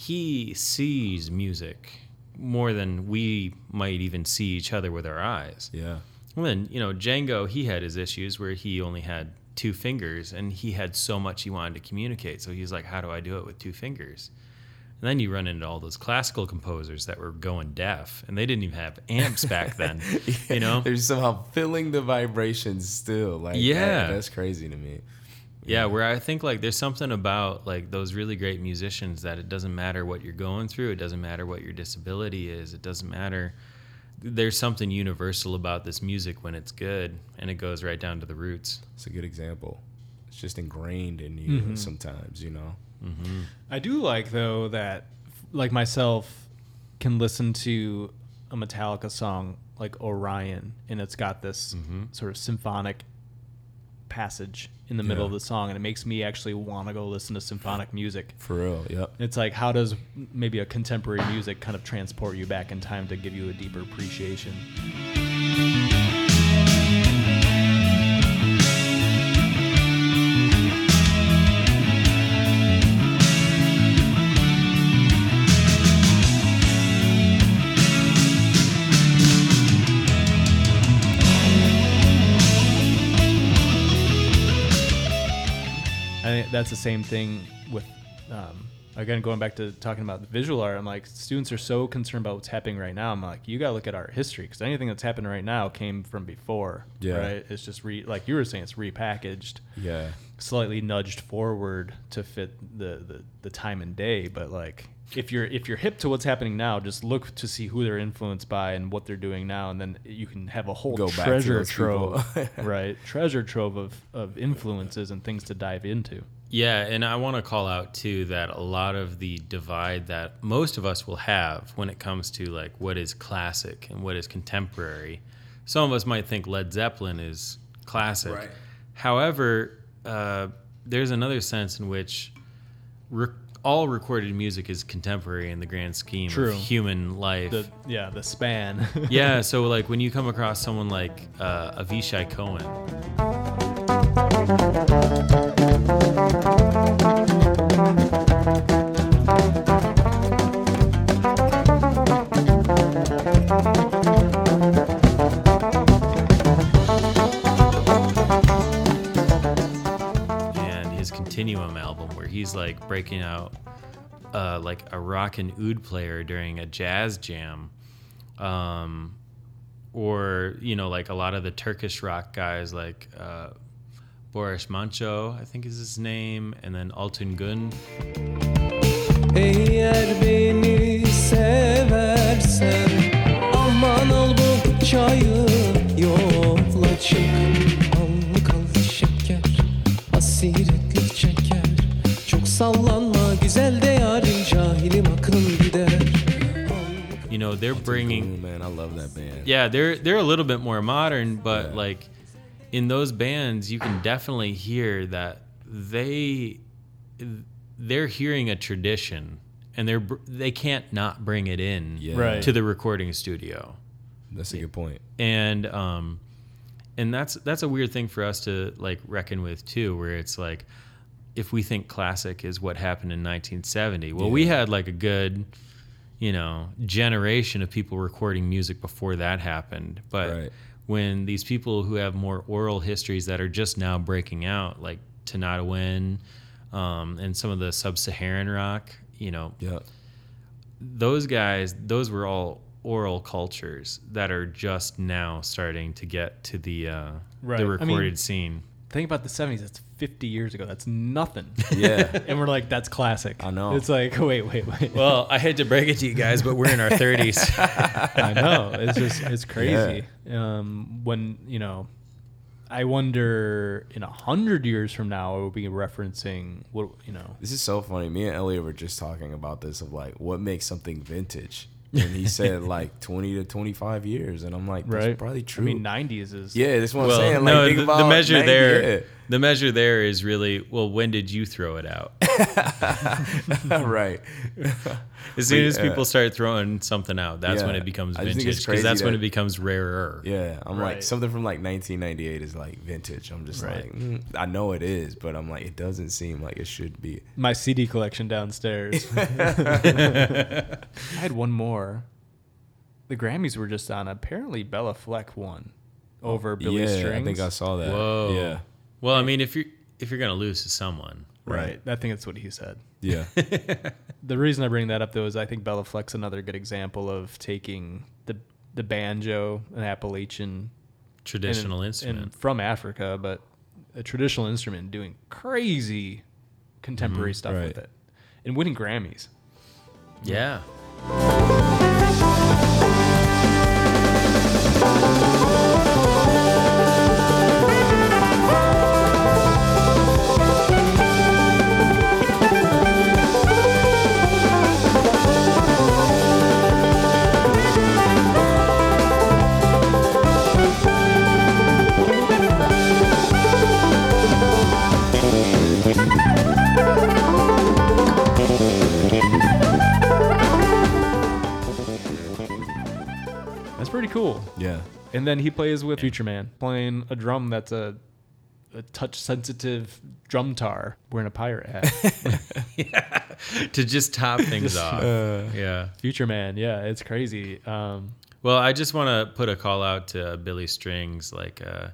he sees music more than we might even see each other with our eyes. yeah, Well, then, you know, Django, he had his issues where he only had two fingers and he had so much he wanted to communicate. So he's like, how do I do it with two fingers? And then you run into all those classical composers that were going deaf and they didn't even have amps back then, you know? they're somehow feeling the vibrations still. Like, that- Yeah. that's crazy to me. Yeah, where I think like there's something about like those really great musicians that it doesn't matter what you're going through, it doesn't matter what your disability is, it doesn't matter. There's something universal about this music when it's good, and it goes right down to the roots. It's a good example. It's just ingrained in you Mm-hmm. sometimes, you know. I do like though that like myself can listen to a Metallica song like Orion and it's got this sort of symphonic passage in the middle Yeah. of the song and it makes me actually want to go listen to symphonic music. For real, yep. It's like how does maybe a contemporary music kind of transport you back in time to give you a deeper appreciation? That's the same thing with, um, again, going back to talking about the visual art. I'm like, students are so concerned about what's happening right now. I'm like, you got to look at art history because anything that's happening right now came from before. Yeah. Right. It's just re, like you were saying, it's repackaged, Yeah. slightly nudged forward to fit the, the, the time and day. But like, if you're if you're hip to what's happening now, just look to see who they're influenced by and what they're doing now, and then you can have a whole Go treasure trove, right? Treasure trove of, of influences and things to dive into. Yeah, and I want to call out too that a lot of the divide that most of us will have when it comes to like what is classic and what is contemporary. Some of us might think Led Zeppelin is classic. Right. However, uh, there's another sense in which rec- all recorded music is contemporary in the grand scheme True. of human life. The yeah, the span. yeah, so like when you come across someone like uh, Avishai Cohen, he's like breaking out uh, like a rock and oud player during a jazz jam, um, or you know like a lot of the Turkish rock guys like uh, Barış Manço, I think is his name, and then Altın Gün. Eğer beni seversen Aman al bu çayı yola çık Al kal şeker Asiretlik çeker Çok sallanma güzel de yarim Cahilim aklım gider You know, they're bringing man, I love that band. Yeah, they're they're a little bit more modern, but like in those bands, you can definitely hear that they they're hearing a tradition, and they're they can't not bring it in Yeah. Right. to the recording studio, That's a good point. and um, and that's that's a weird thing for us to like reckon with too, where it's like if we think classic is what happened in 1970, well, we had like a good you know generation of people recording music before that happened, but Right. When these people who have more oral histories that are just now breaking out, like Tinariwen, um, and some of the sub-Saharan rock, you know, Yeah. those guys, those were all oral cultures that are just now starting to get to the uh, Right. the I recorded mean- scene. Think about the 70s. That's 50 years ago. That's nothing. Yeah. and we're like, that's classic. I know. It's like, wait, wait, wait. Well, I hate to break it to you guys, but we're in our 30s. I know. It's just, it's crazy. Um, when, you know, I wonder in a hundred years from now, we'll be referencing what, you know, This is so funny. Me and Elliot were just talking about this of like what makes something vintage. And he said like 20 to 25 years. And I'm like, that's right? probably true. I mean, 90s is. yeah, that's what I'm well, saying. Like, no, think the, about the measure 90, there, the measure there is really well. When did you throw it out? Yeah. right. As soon But, as uh, people start throwing something out, that's when it becomes I just think vintage because crazy that's when it becomes rarer. Yeah, I'm like something from like 1998 is like vintage. I'm just Right. like, mm, I know it is, but I'm like, it doesn't seem like it should be. My CD collection downstairs. I had one more. The Grammys were just on. Apparently, Béla Fleck won over Billy yeah, Strings. I think I saw that. Whoa. Yeah, Well, I mean, if you're if you're gonna lose to someone, Right. I think that's what he said. yeah, The reason I bring that up though is I think Béla Fleck's another good example of taking the the banjo, an Appalachian traditional and- instrument. and from Africa, but a traditional instrument, doing crazy contemporary mm-hmm. stuff right. with it, and winning Grammys. yeah. That's pretty cool. yeah. And then he plays with Future Man, playing a drum that's a, a touch sensitive Drumitar wearing a pirate hat. yeah. to just top things off. uh, yeah. Future Man, yeah, it's crazy. Um, Well, I just want to put a call out to Billy Strings. Like, uh,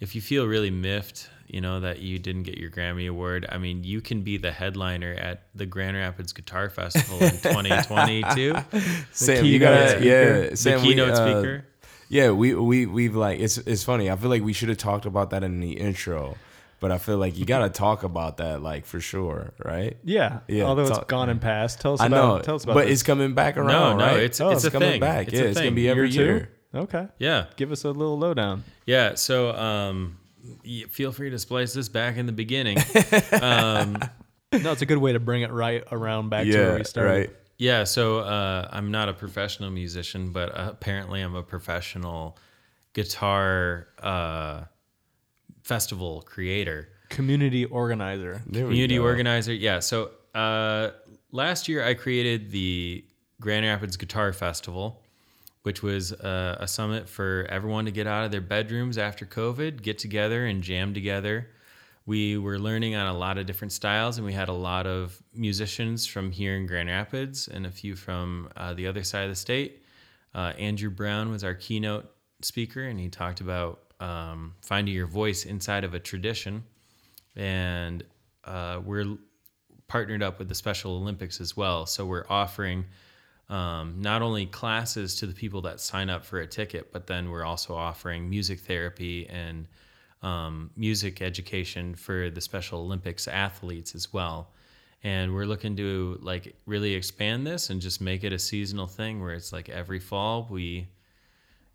if you feel really miffed, you know, that you didn't get your Grammy Award, I mean, you can be the headliner at the Grand Rapids Guitar Festival in 2022. Sam, you gotta, speaker. yeah, the Sam, we, keynote uh, speaker. Yeah, we we we've like it's it's funny. I feel like we should have talked about that in the intro, but I feel like you gotta talk about that like for sure, right? yeah, Yeah, although it's gone and past. Tell us I about. know, Tell us about. but this. it's coming back around. No, no, right? it's- Oh, it's a coming thing. back. It's yeah, a it's gonna be every Year year. okay. Yeah. Give us a little lowdown. Yeah. So, um, y- feel free to splice this back in the beginning. um, No, it's a good way to bring it right around back to where we started. right. Yeah, so uh, I'm not a professional musician, but uh, apparently I'm a professional guitar uh, festival creator, Community organizer. There community organizer. Yeah, so uh, last year I created the Grand Rapids Guitar Festival, which was uh, a summit for everyone to get out of their bedrooms after COVID, get together and jam together. We were learning on a lot of different styles, and we had a lot of musicians from here in Grand Rapids and a few from uh, the other side of the state. Uh, Andrew Brown was our keynote speaker, and he talked about um, finding your voice inside of a tradition. And uh, we're partnered up with the Special Olympics as well. So we're offering um, not only classes to the people that sign up for a ticket, but then we're also offering music therapy and um, music education for the Special Olympics athletes as well. And we're looking to like really expand this and just make it a seasonal thing where it's like every fall we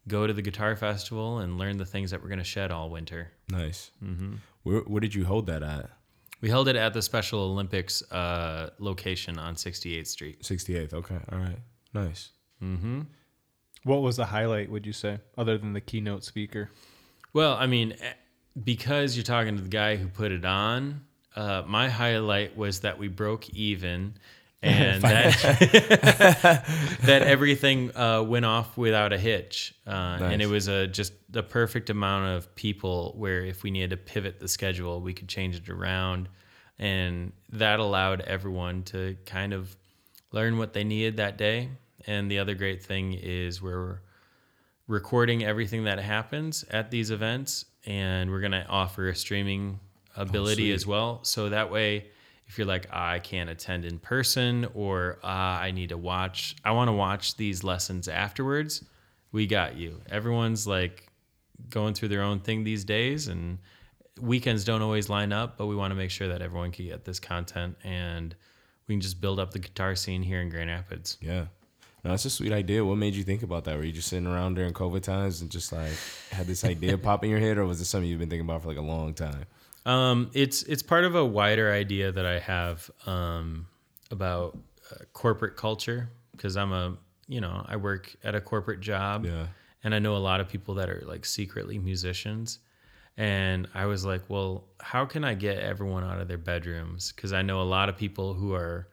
go to the guitar festival and learn the things that we're going to shed all winter. Nice. Mm-hmm. Where, where did you hold that at? We held it at the Special Olympics uh, location on 68th Street. 68th. Okay. All right. Nice. What was the highlight? Would you say, other than the keynote speaker? Well, I mean, eh, because you're talking to the guy who put it on, uh, my highlight was that we broke even and that, that everything uh, went off without a hitch. Uh, And it was a, just the perfect amount of people where if we needed to pivot the schedule, we could change it around. And that allowed everyone to kind of learn what they needed that day. And the other great thing is we're recording everything that happens at these events and we're going to offer a streaming ability sweet. as well so that way if you're like "Ah, i can't attend in person or ah, i need to watch i want to watch these lessons afterwards we got you everyone's like going through their own thing these days and weekends don't always line up but we want to make sure that everyone can get this content and we can just build up the guitar scene here in grand rapids Yeah. No, that's a sweet idea. What made you think about that? Were you just sitting around during COVID times and just like had this idea pop in your head, or was it something you've been thinking about for like a long time? Um, it's it's part of a wider idea that I have um, about uh, corporate culture because I'm a you know I work at a corporate job Yeah. and I know a lot of people that are like secretly musicians. And I was like well how can I get everyone out of their bedrooms? Because I know a lot of people who are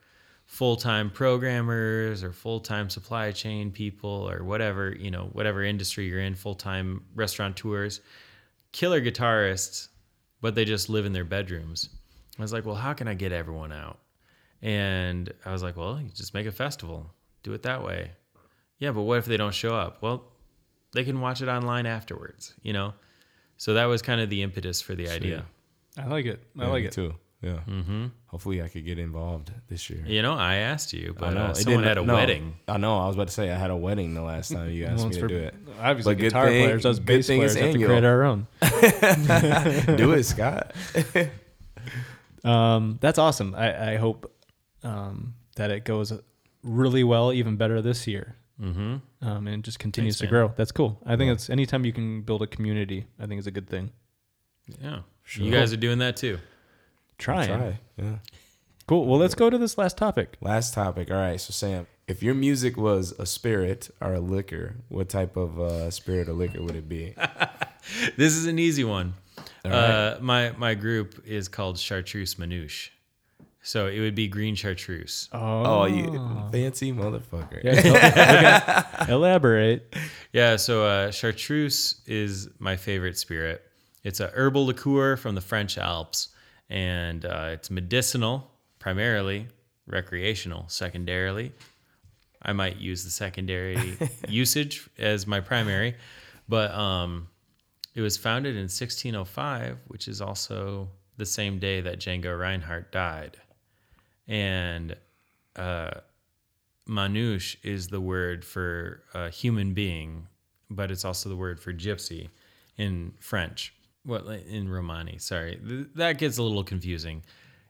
full-time programmers or full-time supply chain people or whatever you know whatever industry you're in full-time restaurateurs killer guitarists but they just live in their bedrooms. I was like, well, how can I get everyone out? And I was like, well, you just make a festival, do it that way. Yeah, but what if they don't show up? Well, they can watch it online afterwards, you know? So that was kind of the impetus for the idea. I like it. I Yeah, like it. too. Yeah. Mm-hmm. Hopefully, I could get involved this year. You know, I asked you, I but know uh, It someone didn't- had a no, wedding. I know. I was about to say I had a wedding the last time you asked Well, me it's to for- do it. Obviously, But good guitar thing- players, us good bass thing players have to create our own. do it, Scott. Um, that's awesome. I, I hope um, that it goes really well, even better this year. Mm-hmm. Um, and just continues Thanks, to man. grow. That's cool. I think it's anytime you can build a community, I think it's a good thing. Yeah. Sure. You guys are doing that too. Trying. Try. Yeah. Cool. Well, let's go to this last topic. Last topic. All right. So, Sam, if your music was a spirit or a liquor, what type of uh, spirit or liquor would it be? This is an easy one. All Uh, my my group is called Chartreuse Manouche. So it would be green chartreuse. Oh, you fancy motherfucker. Elaborate. Yeah, so uh, chartreuse is my favorite spirit. It's a herbal liqueur from the French Alps, and uh, it's medicinal primarily, recreational secondarily. I might use the secondary usage as my primary, but um, it was founded in 1605, which is also the same day that Django Reinhardt died, and uh, Manouche is the word for a human being, but it's also the word for gypsy in French. What in Romani? Sorry, Th- that gets a little confusing.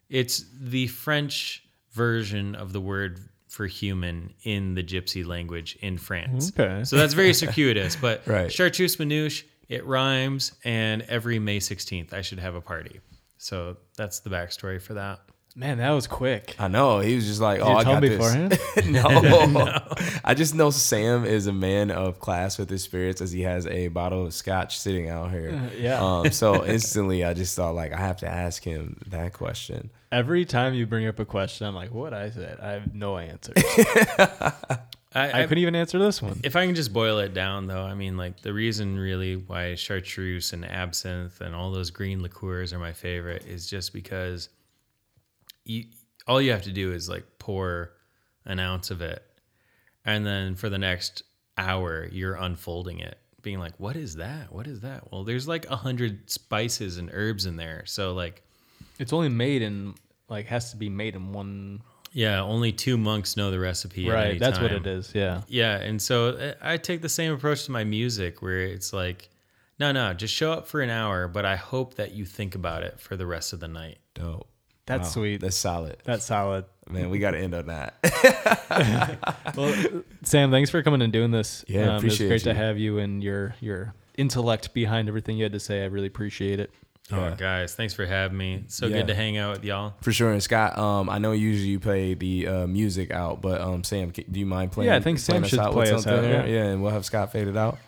It's the French version of the word for human in the gypsy language in France. Okay. So that's very circuitous, but Right. chartreuse manouche, it rhymes, and every May 16th I should have a party. So that's the backstory for that. Man, that was quick. I know. He was just like, Did oh, you I tell got me this. beforehand? no. I just know Sam is a man of class with his spirits as he has a bottle of scotch sitting out here. yeah. Um, so instantly I just thought like I have to ask him that question. Every time you bring up a question, I'm like, what I said? I have no answer. I, I couldn't even answer this one. If I can just boil it down, though, I mean, like the reason really why chartreuse and absinthe and all those green liqueurs are my favorite is just because you all you have to do is like pour an ounce of it, and then for the next hour you're unfolding it, being like, "What is that? What is that?" Well, there's like a hundred spices and herbs in there, so like It's only made in like has to be made in one. Yeah, only two monks know the recipe. at right. any That's what it is. Yeah. Yeah, and so uh, I take the same approach to my music, where it's like, no, no, just show up for an hour, but I hope that you think about it for the rest of the night. Dope. That's Wow, sweet. That's solid. That's solid. Man, we got to end on that. Well, Sam, thanks for coming and doing this. Yeah, um, appreciate It's great you. to have you and your your intellect behind everything you had to say. I really appreciate it. Oh, guys, thanks for having me. So Yeah. good to hang out with y'all. For sure. And Scott, um, I know usually you play the uh, music out, but um, Sam, do you mind playing? Yeah, I think Sam should with play us something out, here? yeah. yeah, and we'll have Scott fade it out.